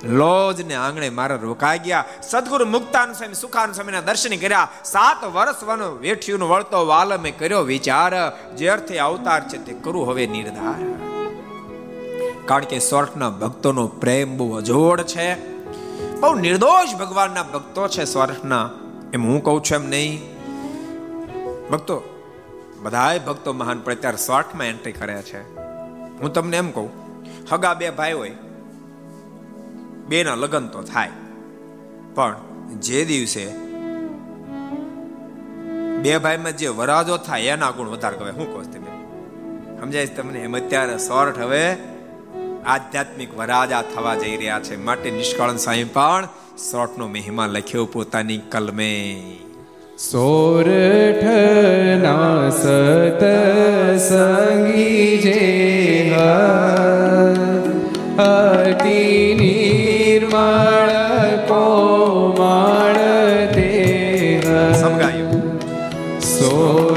લોજ ને આંગણે મારા રોકાઈ ગયા. સદગુરુ મુક્તાન સ્વામી સુખાન સ્વામીના દર્શન કર્યા. સાત વર્ષ વન વેઠ્યું વળતો વાલ મેં કર્યો વિચાર. જે અર્થે અવતાર છે તે કરું હવે નિર્ધાર. કારણ કે સ્વર્ગના ભક્તોનો પ્રેમ બહુ અજોડ છે. બહુ નિર્દોષ ભગવાનના ભક્તો છે સ્વર્ગના. એમ હું કહું છું એમ નહીં. ભક્તો, બધાય ભક્તો મહાન પણ અત્યારે સ્વાર્થમાં એન્ટ્રી કર્યા છે. હું તમને એમ કહું, હગા બે ભાઈ હોય બેના લગ્ન તો થાય. પણ જે દિવસે બે ભાઈમાં જે વરાજો થાય એના ગુણ વધારે કહેવાય શું કહો તમે સમજાય તમને? એમ અત્યારે સોર્ટ હવે આધ્યાત્મિક વરાજા થવા જઈ રહ્યા છે. માટે નિષ્કાળન સ્વામી પણ સોર્ટનો મહિમા લખ્યો પોતાની કલમે. સોરઠ ના સત સંગી જે અતિ નિર્મળ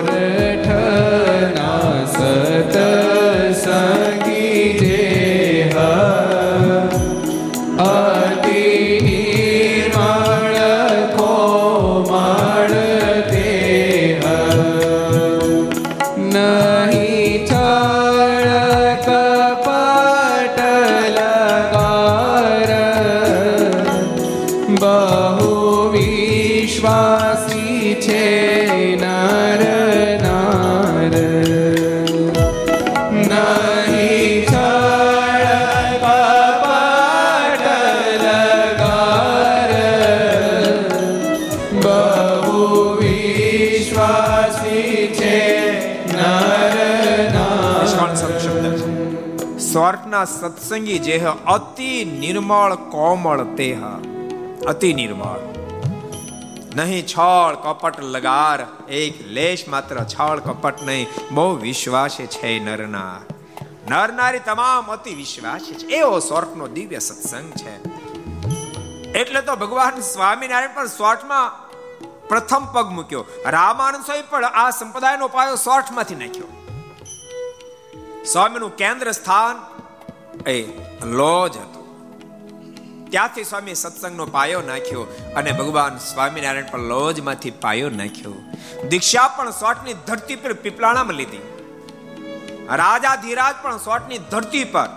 સત્સંગી જેહ અતિ નિર્મળ કોમળ તેહ અતિ નિર્મળ. નહીં છળ કપટ લગાર, એક લેશ માત્ર છળ કપટ નહીં. બહુ વિશ્વાસ છે નરના નર નારી તમામ અતિ વિશ્વાસ છે. એવો સ્વર્થનો દિવ્ય સત્સંગ છે. એટલે તો ભગવાન સ્વામિનારાયણ પણ સ્વાર્થમાં પ્રથમ પગ મૂક્યો. રામાનંદ સ્વામી પણ આ સંપ્રદાયનો પાયો શોર્ટમાંથી નાખ્યો. સ્વામીનું કેન્દ્ર સ્થાન એ લોજ હતો ત્યાંથી સ્વામી સત્સંગનો પાયો નાખ્યો અને ભગવાન સ્વામિનારાયણ પણ લોજમાંથી પાયો નાખ્યો. દીક્ષા પણ સોટની ધરતી પર પીપલાણામાં લીધી. રાજા ધીરાજ પણ સોટની ધરતી પર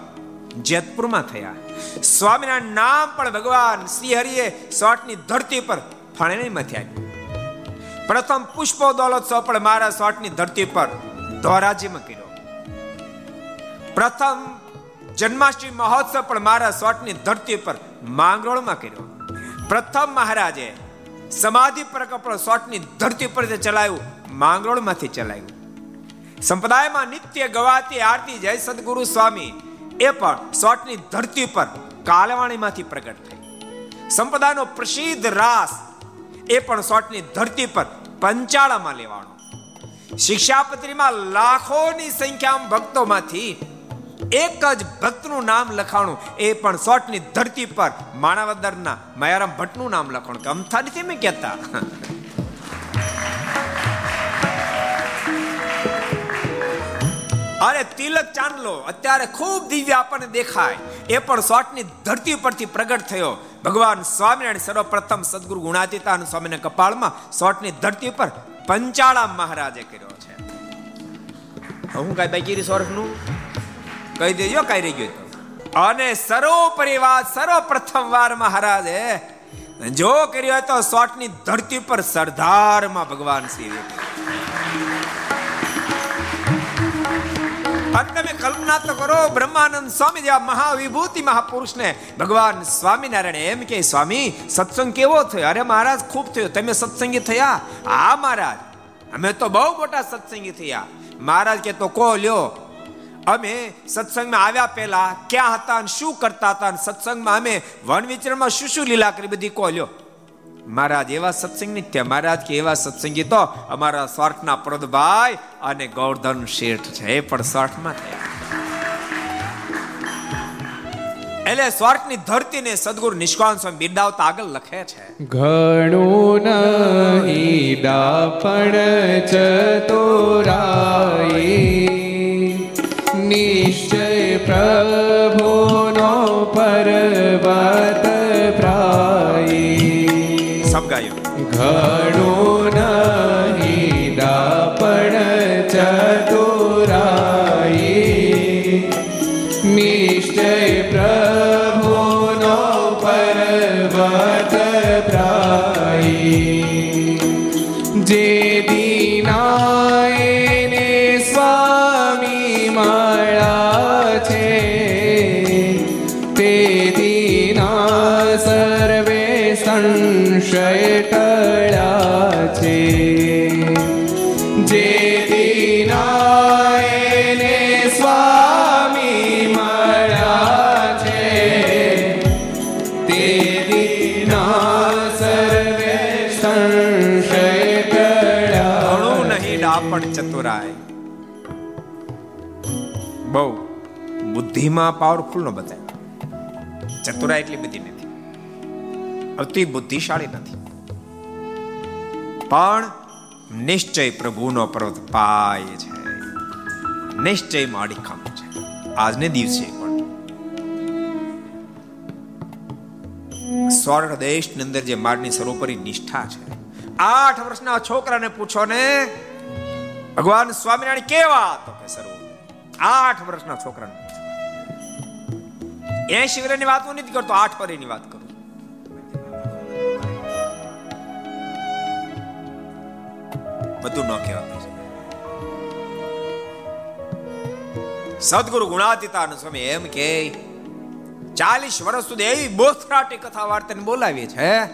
જેતપુરમાં થયા. સ્વામિનારાયણ નામ પણ ભગવાન શ્રી હરિએ સોટની ધરતી પર ફણેણીમાંથી આપ્યું પ્રથમ પુષ્પો દોલોત્સવ પણ મારા સોટની ધરતી પર ધોરાજીમાં કર્યો. પ્રથમ જન્માષ્ટમી મહોત્સવ પણ મારા સોટની ધરતી પર માંગરોળમાં કર્યો. પ્રથમ મહારાજે સમાધિ પ્રકલ્પ સોટની ધરતી પર જે ચલાવ્યું, માંગરોળમાંથી ચલાવ્યું. સંપ્રદાયમાં નિત્ય ગવાતી આરતી જય સદગુરુ સ્વામી એ પણ સોટની ધરતી પર કાલવાણીમાંથી પ્રગટ થઈ. સંપ્રદાયનો પ્રસિદ્ધ રાસ એ પણ સોટની ધરતી પર પંચાળામાં લેવાનો શિક્ષાપત્રીમાં લાખોની સંખ્યામાં ભક્તોમાંથી એક જ ભક્તનું નામ લખાણું, એ પણ સોટની ધરતી પર, માણાવદરના મયારામ ભટ્ટનું નામ લખાણું. કે અમથા નથી મેં કહેતા? અરે તિલક ચાંદલો, અત્યારે ખૂબ દિવ્ય આપણને દેખાય. એ પણ સોટની ધરતી પરથી પ્રગટ થયો. ભગવાન સ્વામિનારાયણ સર્વપ્રથમ સદગુરુ ગુણાતીતાન સ્વામીના કપાળમાં સોટની ધરતી પર પંચાળા મહારાજે કર્યો છે. હું કઈ બાકી સ્વર્ગનું કહી દેજો, કઈ રહી ગયું અને સર્વોપરી વાત, સર્વપ્રથમ વાર મહારાજે જો કર્યો તો સોટની ધરતી પર સરદારમાં ભગવાન શ્રી અને તમે કલ્પના તો કરો, બ્રહ્માનંદ સ્વામી જેવા મહાવિભૂતિ મહાપુરુષને ભગવાન સ્વામિનારાયણ એમ કે, સ્વામી, સત્સંગ કેવો થયો? અરે મહારાજ, ખૂબ થયો. તમે સત્સંગી થયા? હા, મહારાજ. અમે તો બહુ મોટા સત્સંગી થયા. મહારાજ કે તો કો લ્યો. અમે સત્સંગમાં આવ્યા પહેલા ક્યાં હતા અને શું કરતા હતા અને સત્સંગમાં અમે વન વિચરણમાં શું શું લીલા કરી બધી કોલ્યો મહારાજ, એવા સત્સંગી ત્યાં, મહારાજ કે એવા સત્સંગી તો અમારા સ્વાર્થના પ્રદભાઈ અને ગૌરધન શેઠ છે. એ પણ સ્વાર્થમાં થયા એટલે સ્વાર્થની ધરતીને સદગુરુ નિષ્કાન સ્વામી બિરદાવતા આગળ લખે છે. ઘણું નહીં દાપણ ચતુરાઈ. નિશ્ચય પ્રભુનો પર્વત સબ સમગાયું ઘણું બુદ્ધિમાં પાવરફુલ નો બતાય. ચતુરા એટલી બધી નથી. અતિ બુદ્ધિશાળી નથી. પણ નિશ્ચય પ્રભુનો પર્વત પાય છે. નિશ્ચયમાં અડીખમ છે. આજને દિવસે પણ. સ્વર્ગ દેશની અંદર જે મારની સર્વોપરી નિષ્ઠા છે. આઠ વર્ષના છોકરાને પૂછો ને, ભગવાન સ્વામિનારાયણ કેવા તો કે સર્વ આઠ વર્ષના છોકરાને. પૂછો શિવરાની વાત હું નથી કરતો, આઠ પરીની વાત કરું. બધું ન કહેવા સદગુરુ ગુણાતીતાનંદ સ્વામી એમ કે, ચાલીસ વર્ષ સુધી એવી બોથરાટી કથા વાર્તાને બોલાવી છે,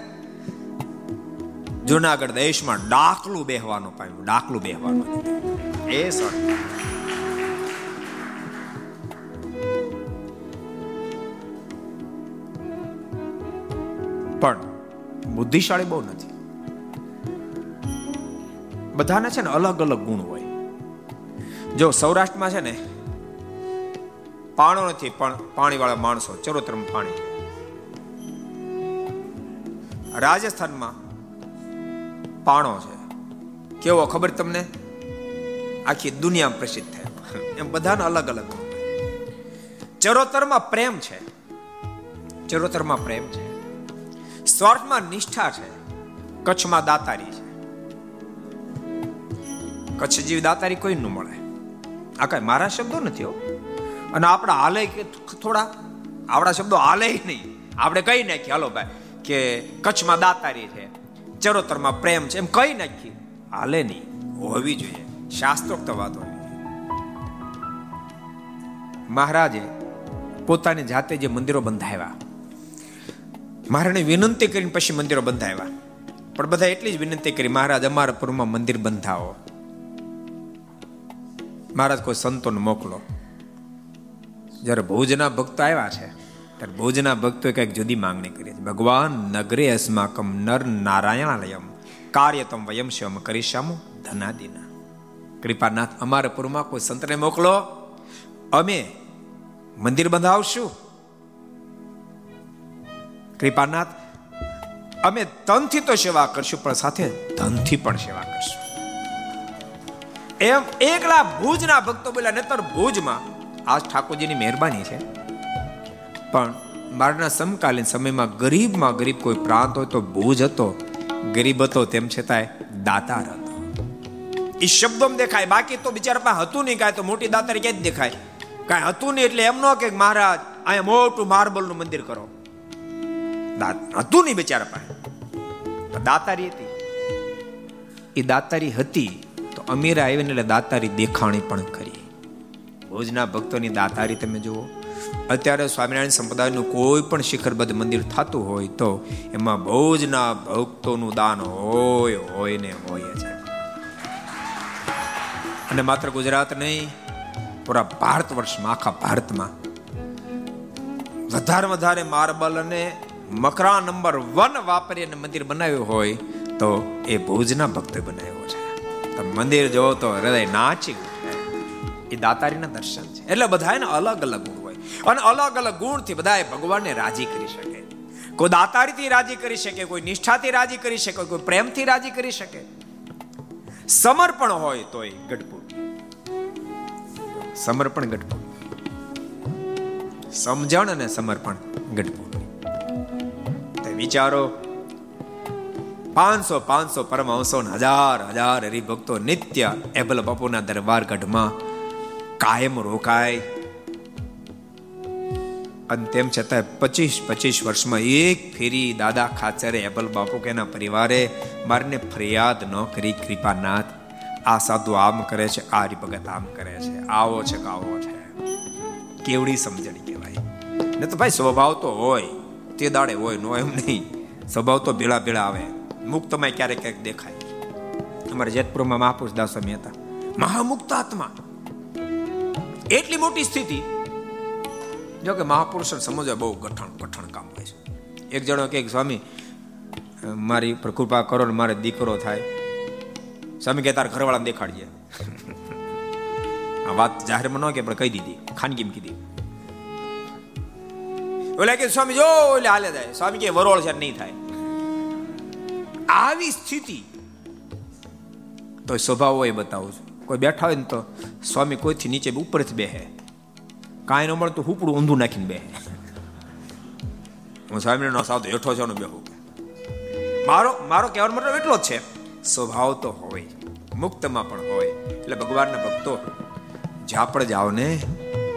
જુનાગઢ દેશમાં ડાકલું બેહવાનું પામ્યું, ડાકલું બેહવાનું. એ સર પણ બુદ્ધિશાળી બહુ નથી. બધાને છે ને અલગ અલગ ગુણ હોય. જો સૌરાષ્ટ્રમાં છે ને પાણો નથી, પણ પાણીવાળા માણસો, ચરોતરમ પાણી રાજસ્થાનમાં પાણો છે. કેવો ખબર તમને? આખી દુનિયા પ્રસિદ્ધ થયો. એમ બધાને અલગ અલગ ચરોતરમાં પ્રેમ છે. ચરોતરમાં પ્રેમ છે. સ્વાર્થમાં નિષ્ઠા છે. કચ્છમાં દાતારી છે. કચ્છ જેવી દાતારી કોઈ ન મળે. આ કઈ મારા શબ્દો નથી અને આપણા હાલે કે થોડા, આપણા શબ્દો હાલે નહીં. આપણે કહી નાખીએ, હાલો ભાઈ, કે કચ્છમાં દાતારી છે, ચરોતરમાં પ્રેમ છે, એમ કહી નાખીએ. હાલે નહીં. હોવી જોઈએ. શાસ્ત્રોક્ત વાત હોવી મહારાજે પોતાની જાતે જે મંદિરો બંધાવ્યા મહારાણે વિનંતી કરીને પછી મંદિરો બંધાવ્યા. પણ બધા એટલી જ વિનંતી કરી, મહારાજ, અમારા પુરમાં મંદિર બંધાવો. મહારાજ, કોઈ સંતોને મોકલો. જ્યારે ભુજના ભક્તો આવ્યા છે, ત્યારે ભુજના ભક્તોએ કંઈક જુદી માંગણી કરી છે. ભગવાન, નગરે અસ્માકમ નર નારાયણાલયમ, કાર્યતમ વયમ શમ કરીશામુ ધનાદિના. કૃપાનાથ, અમારા પુરમાં કોઈ સંતને મોકલો. અમે મંદિર બંધાવશું. કૃપાનાથ અમે તનથી તો સેવા કરશું, પણ સાથે ધનથી પણ સેવા કરશું. એમ એકલા ભુજના ભક્તો બોલ્યા નતર ભુજમાં આજ ઠાકોરજીની મહેરબાની છે. પણ મારના સમકાલીન સમયમાં ગરીબમાં ગરીબ કોઈ પ્રાંત હોય તો ભુજ હતો, ગરીબ હતો, તેમ છતાંય દાતાર હતો. એ શબ્દોમાં દેખાય, બાકી તો બિચારા પાસે હતું નહીં, કાંઈ તો મોટી દાતારી ક્યાંય દેખાય. કાંઈ હતું નહીં, એટલે એમ ન કે મહારાજ, અહીંયા મોટું માર્બલનું મંદિર કરો. હતું નહીં બિચારા પાસે. દાતારી હતી. એ દાતારી હતી તો અમીરા આવીને એટલે દાતારી દેખાણી પણ કરી. ભોજના ભક્તોની દાતારી તમે જુઓ. અત્યારે સ્વામિનારાયણ સંપ્રદાયનું કોઈ પણ શિખરબદ્ધ મંદિર થતું હોય તો એમાં ભોજના ભક્તોનું દાન હોય હોય ને હોય છે અને માત્ર ગુજરાત નહીં, પૂરા ભારત વર્ષમાં, આખા ભારતમાં વધારે વધારે માર્બલ અને મકરા નંબર વન વાપરી અને મંદિર બનાવ્યું હોય તો એ ભુજના ભક્ત બનાવ્યો છે. મંદિર જોવો તો હૃદય નાચી એ દાતારીના દર્શન છે. એટલે બધાને અલગ અલગ ગુણ હોય. અને અલગ અલગ ગુણથી બધા ભગવાનને રાજી કરી શકે. કોઈ દાતારીથી રાજી કરી શકે, કોઈ નિષ્ઠાથી રાજી કરી શકે, કોઈ પ્રેમથી રાજી કરી શકે. સમર્પણ હોય તોય ગઢપુર. સમર્પણ ગઢપુર. સમજણ અને સમર્પણ ગઢપુર. વિચારો. પાંચસો પાંચસો પરમહંસો હજાર હજાર હરિભક્તો નિત્ય એબલ બાપુના દરબાર ગઢમાં કાયમ રોકાય. અને તેમ છતાં પચીસ પચીસ વર્ષમાં એક ફેરી દાદા ખાચરે એબલ બાપુ કે એના પરિવારે મારને ફરિયાદ ન કરી, કૃપાનાથ. આ સાધુ આમ કરે છે, આ હરિભગત આમ કરે છે. આવો છે કાવો છે. કેવડી સમજણી કહેવાય. ને તો ભાઈ સ્વભાવ તો હોય. તે દાડે હોય, નો એમ નહીં. સ્વભાવ તો ભેળા ભેળા આવે. મુક્તમાં ક્યારેક ક્યારેક દેખાય. અમારા જેતપુરમાં મહાપુરુષ દાસ સ્વામી હતા. મહામુક્ત આત્મા એટલી મોટી સ્થિતિ, જો કે મહાપુરુષ સમજવા બહુ ગઠણ ગઠણ કામ હોય છે. એક જણો કે, સ્વામી, મારી ઉપર કૃપા કરો ને મારે દીકરો થાય. સ્વામી કે તાર ઘરવાળાને દેખાડજે. [LAUGHS] આ વાત જાહેરમાં ન કે, પણ કહી દીધી. ખાનગીમાં કીધી. ઓલા કે સ્વામી, જો, એટલે હાલે જાય સ્વામી કે, વરોળ છે, નહીં થાય. આવી સ્થિતિ. તો સ્વભાવ હોય બતાવું છું. કોઈ બેઠા હોય ને તો સ્વામી કોઈથી નીચે ઉપરથી બેહે. કાંઈ ન મળતું હુપડું ઊંધું નાખીને બેહે. હું સ્વામી નો સાવ હેઠો છો બેહું. મારો મારો કહેવાનો મતલબ એટલો જ છે. સ્વભાવ તો હોય, મુક્તમાં પણ હોય. એટલે ભગવાનના ભક્તો, જ્યાં પણ જાઓ ને,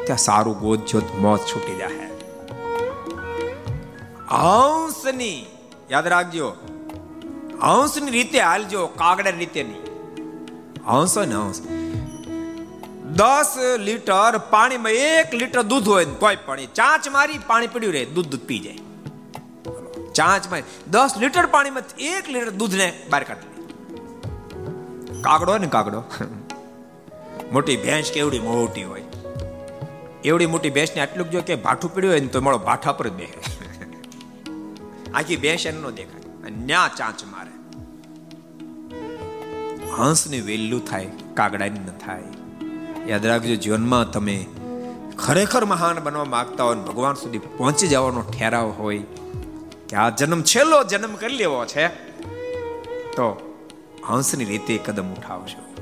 ત્યાં સારું ગોત જોત મોત છૂટી જાય હંસની યાદ રાખજો. હંસની રીતે હાલજો કાગડા રીતે નહીં હંસ ને હંસ દસ લીટર પાણીમાં એક લીટર દૂધ હોય ને તોય પાણી ચાંચ મારી પાણી પડ્યું રહે, દૂધ પી જાય. ચાંચ મારી, દસ લીટર પાણીમાં એક લીટર દૂધને બહાર કાઢી કાગડો ને કાગડો. મોટી ભેંસ કેવડી મોટી હોય. એવડી મોટી ભેંસને આટલું જો કે ભાઠું પીડ્યું હોય ને તો મળો ભાઠા પર જ બેસે આખી ભેંસ ન દેખાય. ન્યા ચાંચ મારે. હંસને વેલું થાય, કાગડાની ન થાય. યાદ રાખજો, જીવનમાં તમે ખરેખર મહાન બનવા માંગતા હોય ભગવાન સુધી પહોંચી જવાનો ઠેરાવ હોય, કે આ જન્મ છેલ્લો જન્મ કરી લેવો છે, તો હંસની રીતે કદમ ઉઠાવશો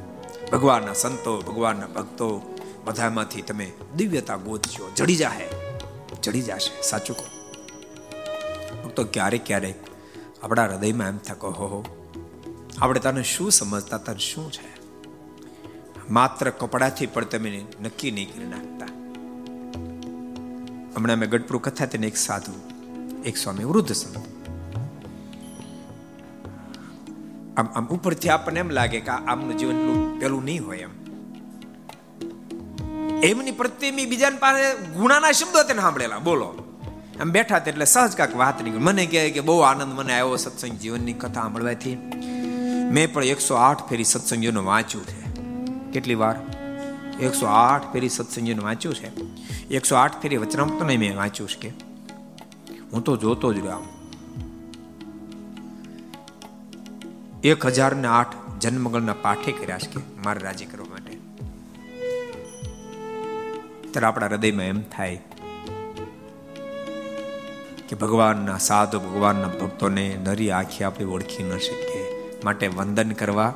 ભગવાનના સંતો, ભગવાનના ભક્તો, બધામાંથી તમે દિવ્યતા ગોતજો. જડી જાહે. જડી જશે. સાચું કહો. ભક્તો ક્યારેક ક્યારેક આપણા હૃદયમાં એમ થાય કહો હો, આપણે તને શું સમજતા? તને શું છે? માત્ર કપડાથી પણ તમે નક્કી નહીં કરી નાખતા. હમણાં મેં ગઢપુર કથા તેને એક સાધુ, એક સ્વામી વૃદ્ધ સંત. આમ આમ ઉપરથી આપણને એમ લાગે કે આમનું જીવન પેલું નહીં હોય એમ. એમની પ્રત્યે બીજાને પાસે ગુણાના શબ્દો તેને સાંભળેલા. બોલો. આમ બેઠા એટલે સહજ કાંક વાત નીકળી. મને કહે કે બહુ આનંદ મને આવ્યો સત્સંગ જીવનની કથા સાંભળવાથી. મેં પણ એકસો આઠ ફેરી સત્સંગીઓનું વાંચ્યું છે. કેટલી વાર? એકસો આઠ ફેરી સત્સંગીઓનું વાંચ્યું છે. એકસો આઠ ફેરી વચનામતો નહીં મેં વાંચ્યું છે કે. હું તો જોતો જ રહ્યો એક હજાર ને આઠ જન્મગણના પાઠે કર્યા છે કે મારે રાજી કરવા માટે. ત્યારે આપણા હૃદયમાં એમ થાય કે ભગવાનના સાધુ, ભગવાનના ભક્તોને નરી આંખી આપણે ઓળખી ન શકીએ. માટે વંદન કરવા,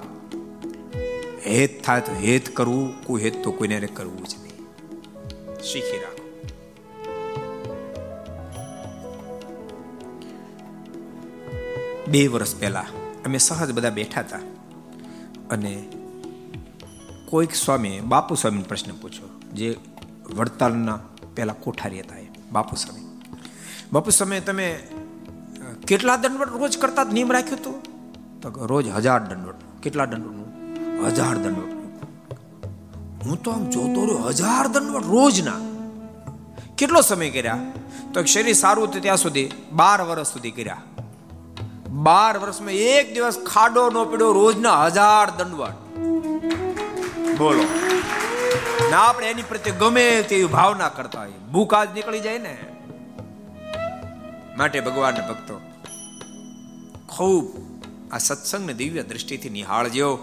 હેત થાય તો હેત કરવું, કોઈ હેત તો કોઈને કરવું જ નહીં. શીખી રાખો. બે વર્ષ પહેલા અમે સહજ બધા બેઠા હતા અને કોઈક સ્વામી બાપુ સ્વામીને પ્રશ્ન પૂછ્યો, જે વડતાલના પહેલા કોઠારી હતા એ. બાપુ સ્વામી બાપુ સમય તમે કેટલા દંડવટ રોજ કરતા નિયમ રાખ્યો હતો? તો રોજ હજાર દંડવટ. કેટલા દંડવટનું હજાર દંડવટ. હું તો આમ જોતો રહ્યો, હજાર દંડવટ રોજના. કેટલો સમય કર્યા? તો શરીર સારું હતું ત્યાં સુધી, બાર વર્ષ સુધી કર્યા. બાર વર્ષમાં એક દિવસ ખાડો નો પીડ્યો, રોજના હજાર દંડવટ. બોલો. ના, આપણે એની પ્રત્યે ગમે તેવી ભાવના કરતા હોય ભૂખ આજ નીકળી જાય ને. માટે ભગવાન ભક્તો, ખૂબ આ સત્સંગને દિવ્ય દ્રષ્ટિથી નિહાળજો.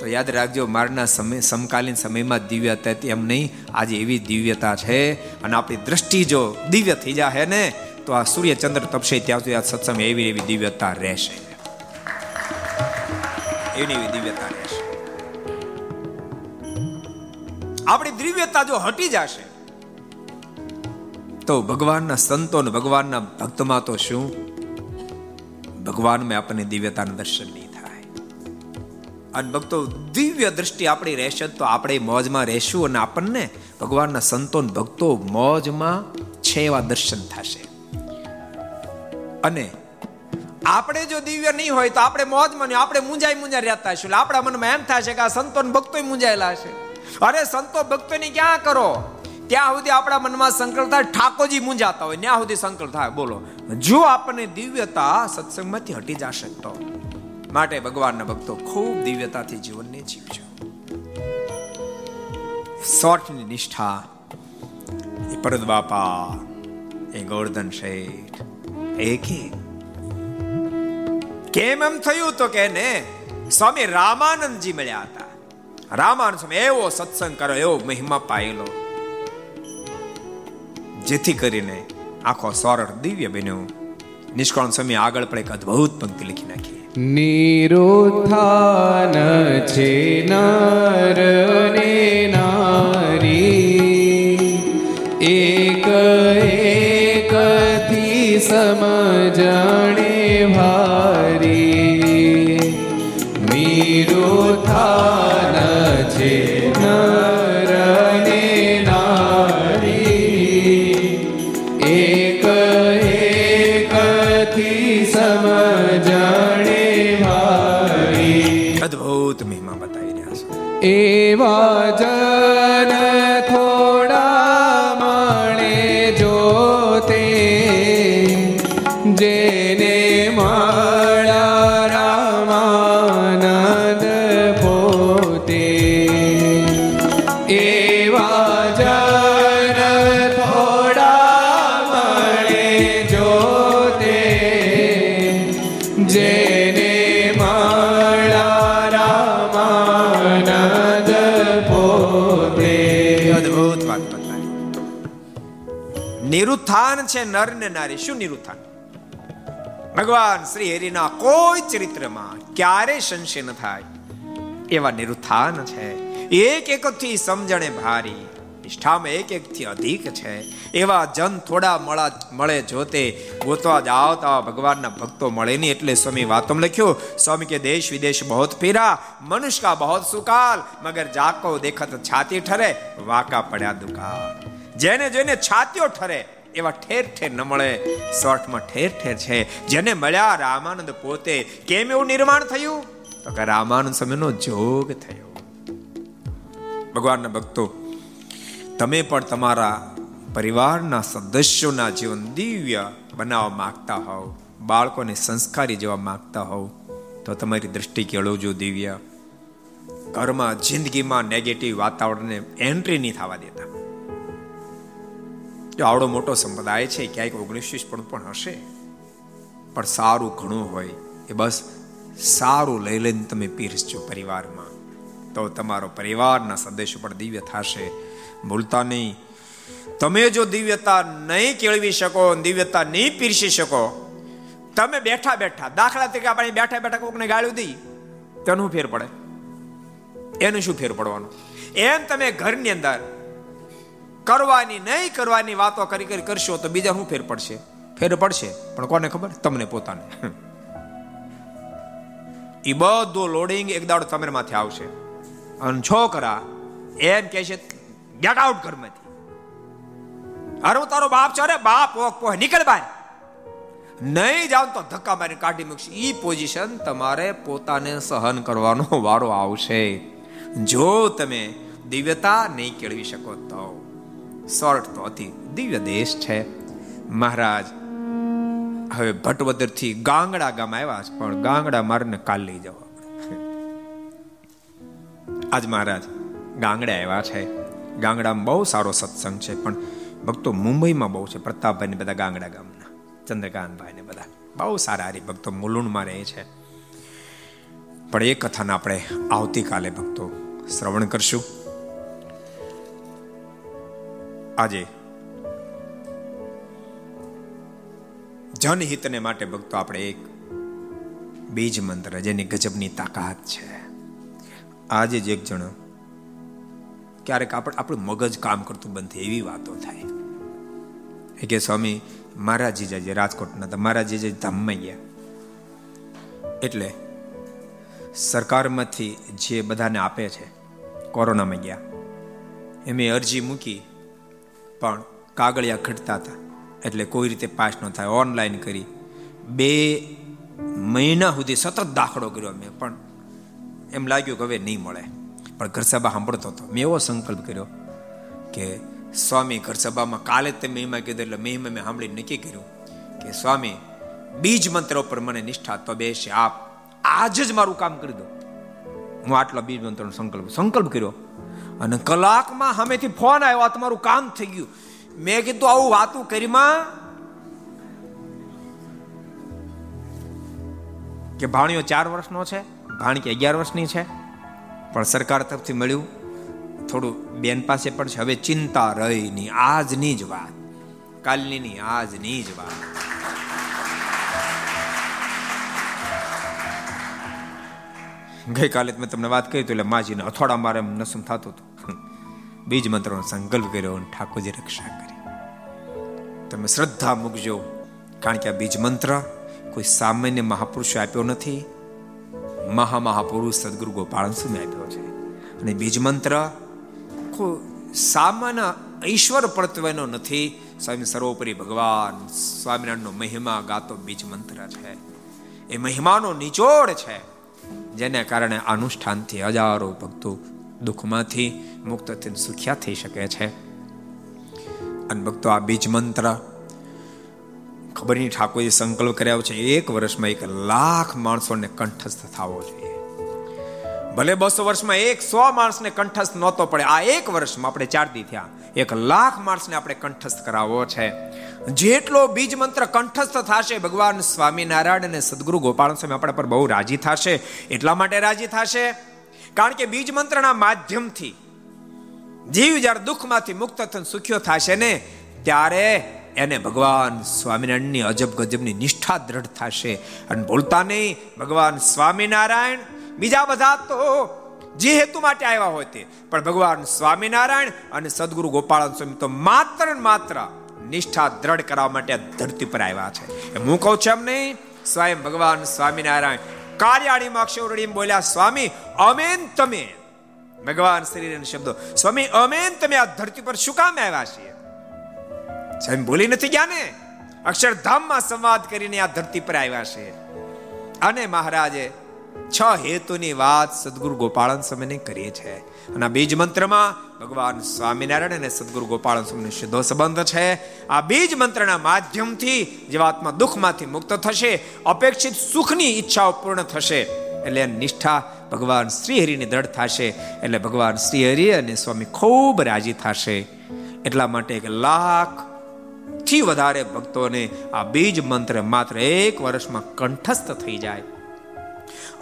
તો યાદ રાખજો, મારના સમય, સમકાલીન સમયમાં દિવ્યતા હતી એમ નહીં, આજે એવી દિવ્યતા છે. અને આપણી દ્રષ્ટિ જો દિવ્ય થઈ જાય ને, તો આ સૂર્ય ચંદ્ર તપશે ત્યાં સુધી આ સત્સંગ એવી એવી દિવ્યતા રહેશે. એવી એવી દિવ્યતા રહેશે. આપણી દિવ્યતા જો હટી જશે તો ભગવાનના સંતો અને ભગવાનના ભક્તમાં તો શું ભગવાનમાં આપણને દિવ્યતાના દર્શન નહીં થાય. અને ભક્તો, દિવ્ય દ્રષ્ટિ આપણી રહેશે તો આપણે મોજમાં રહેશું અને આપણને ભગવાનના સંતો ભક્તો મોજમાં છે એવા દર્શન થશે. અને આપણે જો દિવ્ય નહીં હોય તો આપણે મોજમાં નહીં, આપણે મુંજાઈ મુંજાઈ રહેતા હશું. આપણા મનમાં એમ થશે કે આ સંતો ભક્તો મુંજાયેલા હશે. અરે સંતો ભક્તોની ક્યાં કરો? ત્યાં સુધી આપણા મનમાં સંકલ્પ થાય, ઠાકોરજી મૂંઝાતા હોય, ત્યાં સુધી સંકલ્પ થાય. બોલો, જો આપણને દિવ્યતા સત્સંગમાંથી હટી જશે તો માટે ભગવાનના ભક્તો ખૂબ દિવ્યતાથી જીવનને જીવજો. સોટની નિષ્ઠા એ પરદ બાપા, એ ગોર્ધન શેઠ એકે. કેમ એમ થયું તો કે ને, સ્વામી રામાનંદજી મળ્યા હતા. રામાનંદ સ્વામી, એવો સત્સંગ કર્યો, એવો મહિમા પાયેલો. જેથી કરીને આખો સોરઠ દિવ્ય બન્યો. નિષ્કાળ સમય આગળ પણ એક અદ્ભુત પંક્તિ લખી નાખી. નિરોત્થાન છે નર નારી. એક એક સમજણે એક એક સમજાણે ભારી અદ્ભુત મહિમા બતાવી રહ્યા છો. એવા જન છે નર ને નારી, શું નિરુત્થાન ભગવાન શ્રી હરિના કોઈ ચરિત્રમાં ક્યારે સંશય ન થાય. એવા નિરુત્થાન છે. એક એક થી સમજણે ભારી, નિષ્ઠામાં એક થી અધિક છે. એવા જન થોડા મળા, મળે જોતે ગોતવા જાઓ તો ભગવાનના ભક્તો મળે નહીં. એટલે સ્વામી વાતમ લખ્યું, સ્વામી કે દેશ વિદેશ બહોત ફેરા મનુષ્ય કા બહોત સુકાલ, મગર જાકો દેખત છાતી ઠરે, વાકા પડ્યા દુકાળ. જેને જોઈને છાતીઓ ઠરે એવા ઠેર ઠેર ન મળે. શોર્ટમાં ઠેર ઠેર છે. જેને મળ્યા રામાનંદ પોતે કેમ એવું નિર્માણ થયું? તો કે રામાનંદ સમયનો જોગ થયો. ભગવાનના ભક્તો, તમે પણ તમારા પરિવારના સદસ્યોના જીવન દિવ્ય બનાવવા માંગતા હોવ, બાળકોને સંસ્કારી જવા માંગતા હોવ, તો તમારી દ્રષ્ટિ કેળવજો દિવ્ય. ઘરમાં જિંદગીમાં નેગેટિવ વાતાવરણને એન્ટ્રી નહીં થવા દેતા. જો આવડો મોટો સંપ્રદાય છે, ક્યાંક ઓગણીસ પણ પણ હશે. પણ સારું ઘણું હોય એ બસ સારું લઈ લઈને તમે પીરસજો પરિવારમાં. તો તમારો પરિવારના સદસ્યો પણ દિવ્ય થશે. ભૂલતા નહીં. તમે જો દિવ્યતા નહીં કેળવી શકો, દિવ્યતા નહીં પીરસી શકો, તમે બેઠા બેઠા, દાખલા તરીકે આપણે બેઠા બેઠા કોકને ગાળ્યું દઈ તેનું ફેર પડે? એનું શું ફેર પડવાનું? એમ તમે ઘરની અંદર કરવાની, નહીં કરવાની વાતો કરી કરી કરશો તો બીજા શું ફેર પડશે? ફેર પડશે. પણ કોને ખબર? તમને પોતાને. [LAUGHS] એ બધું લોડિંગ એક દાડો તમારે માથે આવશે. અને છોકરા એમ કે છે ગેટ આઉટ ઘરમાંથી. અરે હું તારો બાપ છો અરે બાપ ઓક પોહ, નીકળ બાય નહીં જાવ તો ધક્કા મારી કાઢી મૂકશે. એ પોઝિશન તમારે પોતાને સહન કરવાનો વારો આવશે. જો તમે દિવ્યતા નહીં કેળવી શકો તો. સોર્ટ તો અતિ દિવ્ય દેશ છે. મહારાજ, હવે ભટવદરથી ગાંગડા ગામ આવ્યા છે, પણ ગાંગડા મારને કાલ લઈ જવા આજ મહારાજ, ગાંગડા આવ્યા છે. ગાંગડામાં બહુ સારો સત્સંગ છે, પણ ભક્તો મુંબઈમાં બહુ છે. પ્રતાપભાઈ ને બધા ગાંગડા ગામના ચંદ્રકાંતભાઈ ને બધા. બહુ સારા હરિભક્તો મુલુંડમાં રહે છે. પણ એ કથાને આપણે આવતીકાલે ભક્તો શ્રવણ કરશું. આજે જનહિતને માટે ભક્તો, આપણે એક બીજ મંત્ર જેની ગજબની તાકાત છે. આજે જ એક જણ ક્યારેક આપણે, આપણું મગજ કામ કરતું બંધ થાય એવી વાતો થાય. એ કે, સ્વામી મારા જીજાજી રાજકોટના હતા મારા જીજાજી ધામમાં ગયા. એટલે સરકારમાંથી જે બધાને આપે છે, કોરોનામાં ગયા એમે અરજી મૂકી પણ કાગળિયા ખટતા હતા. એટલે કોઈ રીતે પાસ ન થાય. ઓનલાઈન કરી. બે મહિના સુધી સતત દાખલો કર્યો મેં, પણ એમ લાગ્યું કે હવે નહીં મળે. પણ ઘરસભા સાંભળતો હતો. મેં એવો સંકલ્પ કર્યો કે, સ્વામી ઘરસભામાં કાલે જ તે મહિમા કીધું એટલે મહિમા મેં સાંભળી નક્કી કર્યું કે, સ્વામી, બીજ મંત્ર ઉપર મને નિષ્ઠા તો બેસે. આપ આજ જ મારું કામ કરી દો. હું આટલા બીજ મંત્રનો સંકલ્પ સંકલ્પ કર્યો. અને કલાકમાં સામેથી ફોન આવ્યો તમારું કામ થઈ ગયું. મેં કીધું, આવું વાતું કરીમાં કે ભાણિયો ચાર વર્ષનો છે ભાણકી અગિયાર વર્ષની છે, પણ સરકાર તરફથી મળ્યું. થોડું બેન પાસે પણ છે. હવે ચિંતા રહી નહીં આજની જ વાત. કાલની નહીં આજની જ વાત. ગઈકાલે મેં તમને વાત કરી તો એટલે માજીને અથોડા મારે નસમ થતું હતું. બીજ મંત્રનો સંકલ્પ કર્યો અને ઠાકોરજી રક્ષા કરી. તમે શ્રદ્ધા મૂકજો, કારણ કે આ બીજ મંત્ર કોઈ સામાન્ય મહાપુરુષે આપ્યો નથી. મહા મહાપુરુષ સદગુરુ ગોપાલ સ્વામી આપ્યો છે. અને બીજ મંત્ર કોઈ સામાન્ય ઈશ્વર પરત્વનો નથી. સ્વામી સર્વોપરી ભગવાન, સ્વામિનારાયણનો મહિમા ગાતો બીજ મંત્ર છે. એ મહિમાનો નિચોડ છે. જેને કારણે અનુષ્ઠાનથી હજારો ભક્તો દુઃખમાંથી મુક્ત થઈને સુખ્યા થઈ શકે છે. અને ભક્તો આ બીજ મંત્ર ખબર નહીં ઠાકોરજી સંકલ્પ કર્યા છે. એક વર્ષમાં એક લાખ માણસોને કંઠસ્થ થવો જોઈએ. ભલે બસો વર્ષમાં એક સો માણસને કંઠસ્થ નહોતો પડે, આ એક વર્ષમાં આપણે ચાર દી થયા. એક લાખ માણસને આપણે કંઠસ્થ કરાવવો છે. જેટલો બીજ મંત્ર કંઠસ્થ થશે, ભગવાન સ્વામિનારાયણ અને સદગુરુ ગોપાલ સ્વામી આપણા પર બહુ રાજી થશે. એટલા માટે રાજી થશે? કારણ કે બીજ મંત્રના માધ્યમથી જીવ જ્યારે દુઃખમાંથી મુક્ત થઈને સુખ્યો થશે ને, ત્યારે એને ભગવાન સ્વામિનારાયણની અજબ ગજબની નિષ્ઠા દ્રઢ થશે. અને ભૂલતા નહીં, ભગવાન સ્વામિનારાયણ બીજા બધા તો જે હેતુ માટે આવ્યા હોય તે. પણ ભગવાન સ્વામિનારાયણ અને સદગુરુ ગોપાલ સ્વામી તો માત્ર માત્ર નિષ્ઠા દ્રઢ કરવા માટે ધરતી પર આવ્યા છે. હું કહું છું એમ નહીં, સ્વયં ભગવાન સ્વામિનારાયણ કાર્યાણીમાં અક્ષરડી બોલ્યા, સ્વામી, અમેન તમે. ભગવાન શ્રી શબ્દો, સ્વામી, અમેન તમે આ ધરતી પર શું કામ આવ્યા છીએ? સ્વામી બોલી નથી ગયા ને? અક્ષરધામમાં સંવાદ કરીને આ ધરતી પર આવ્યા છે. અને મહારાજે છ હેતુની વાત સદગુરુ ગોપાળન સમયને કરીએ છે અને આ બીજ મંત્રમાં ભગવાન સ્વામિનારાયણ અને સદગુરુ ગોપાળન સ્વામીનો સીધો સંબંધ છે. આ બીજ મંત્રના માધ્યમથી જીવાત્મા દુઃખમાંથી મુક્ત થશે, અપેક્ષિત સુખની ઈચ્છાઓ પૂર્ણ થશે. એટલે નિષ્ઠા ભગવાન શ્રીહરિની દ્રઢ થશે, એટલે ભગવાન શ્રીહરિ અને સ્વામી ખૂબ રાજી થશે. એટલા માટે એક લાખથી વધારે ભક્તોને આ બીજ મંત્ર માત્ર એક વર્ષમાં કંઠસ્થ થઈ જાય.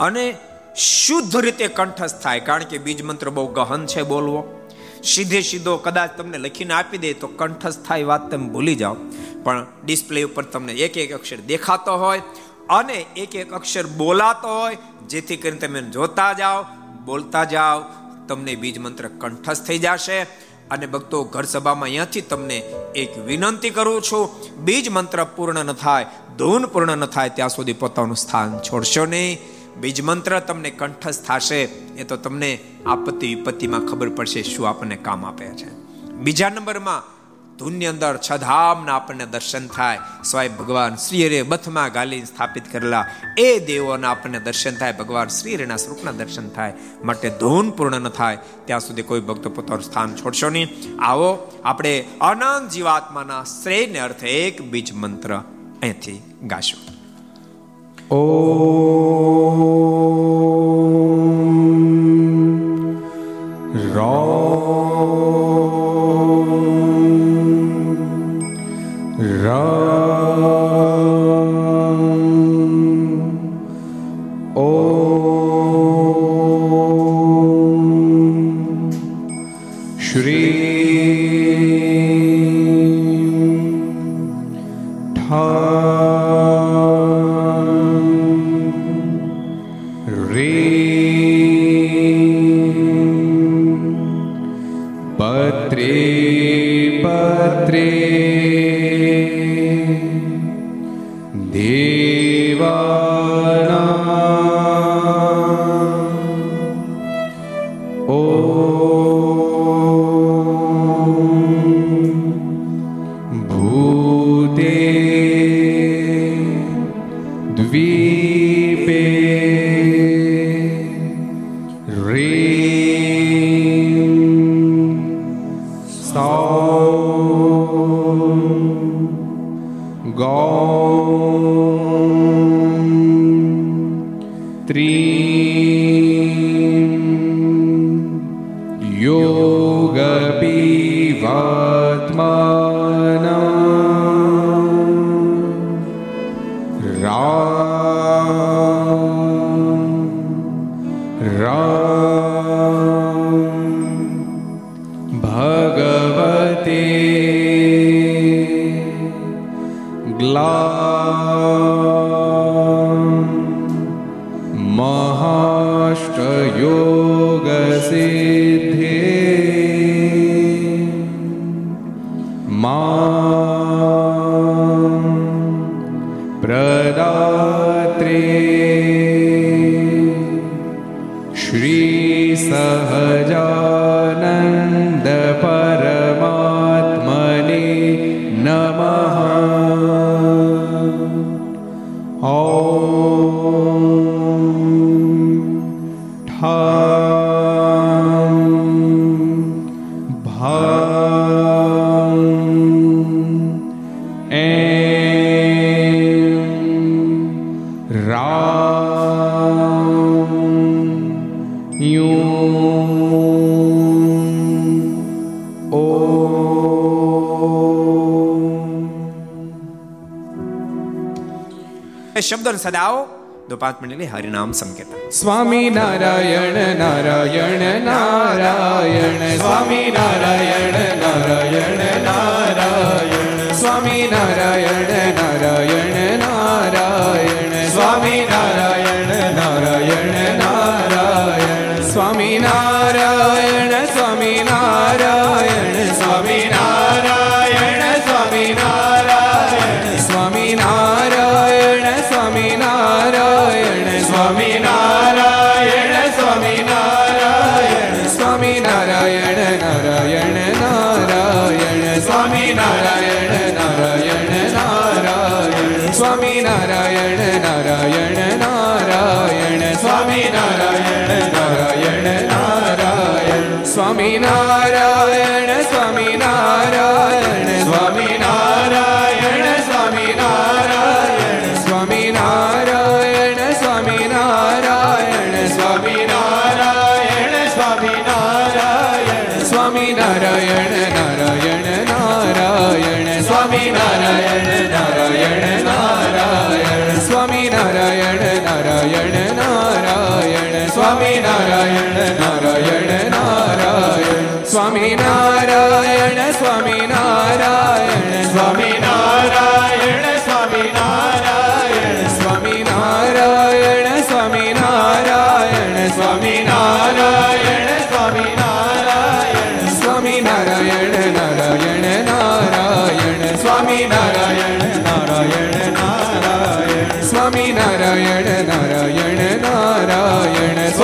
અને શુદ્ધ રીતે કંઠસ્થ થાય. કારણ કે બીજ મંત્ર બહુ ગહન છે બોલવો. સીધે સીધો કદાચ તમને લખીને આપી દે તો કંઠસ્થ થાય વાત તમે ભૂલી જાઓ. પણ ડિસ્પ્લે ઉપર તમને એક એક અક્ષર દેખાતો હોય અને એક એક અક્ષર બોલાતો હોય. જેથી કરીને તમે જોતા જાઓ, બોલતા જાઓ, તમને બીજ મંત્ર કંઠસ્થ થઈ જશે. અને ભક્તો, ઘર સભામાં અહીંયાથી તમને એક વિનંતી કરું છું. બીજ મંત્ર પૂર્ણ ન થાય, ધૂન પૂર્ણ ન થાય, ત્યાં સુધી પોતાનું સ્થાન છોડશો નહીં. બીજ મંત્ર તમને કંઠસ્થ થશે. એ તો તમને આપત્તિ વિપત્તિમાં ખબર પડશે શું આપણને કામ આપે છે. બીજા નંબરમાં ધૂનની અંદર છધામના આપણને દર્શન થાય. સ્વાય ભગવાન શ્રી હરે બથમાં ગાલી સ્થાપિત કરેલા એ દેવોના આપણને દર્શન થાય. ભગવાન શ્રી હરેના સ્વરૂપના દર્શન થાય. માટે ધૂન પૂર્ણ ન થાય. ત્યાં સુધી કોઈ ભક્તો પોતાનું સ્થાન છોડશો નહીં. આવો, આપણે અનંત જીવાત્માના શ્રેયને અર્થે એક બીજ મંત્ર અહીંથી ગાશું. ॐ આવો દો પાંચ મિનિટ હરિનામ સંકેત સ્વામી નારાયણ નારાયણ નારાયણ સ્વામી નારાયણ નારાયણ નારાયણ સ્વામી નારાયણ નારાયણ નારાયણ સ્વામી નારાયણ Swaminarayan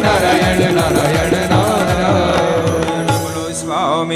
Narayan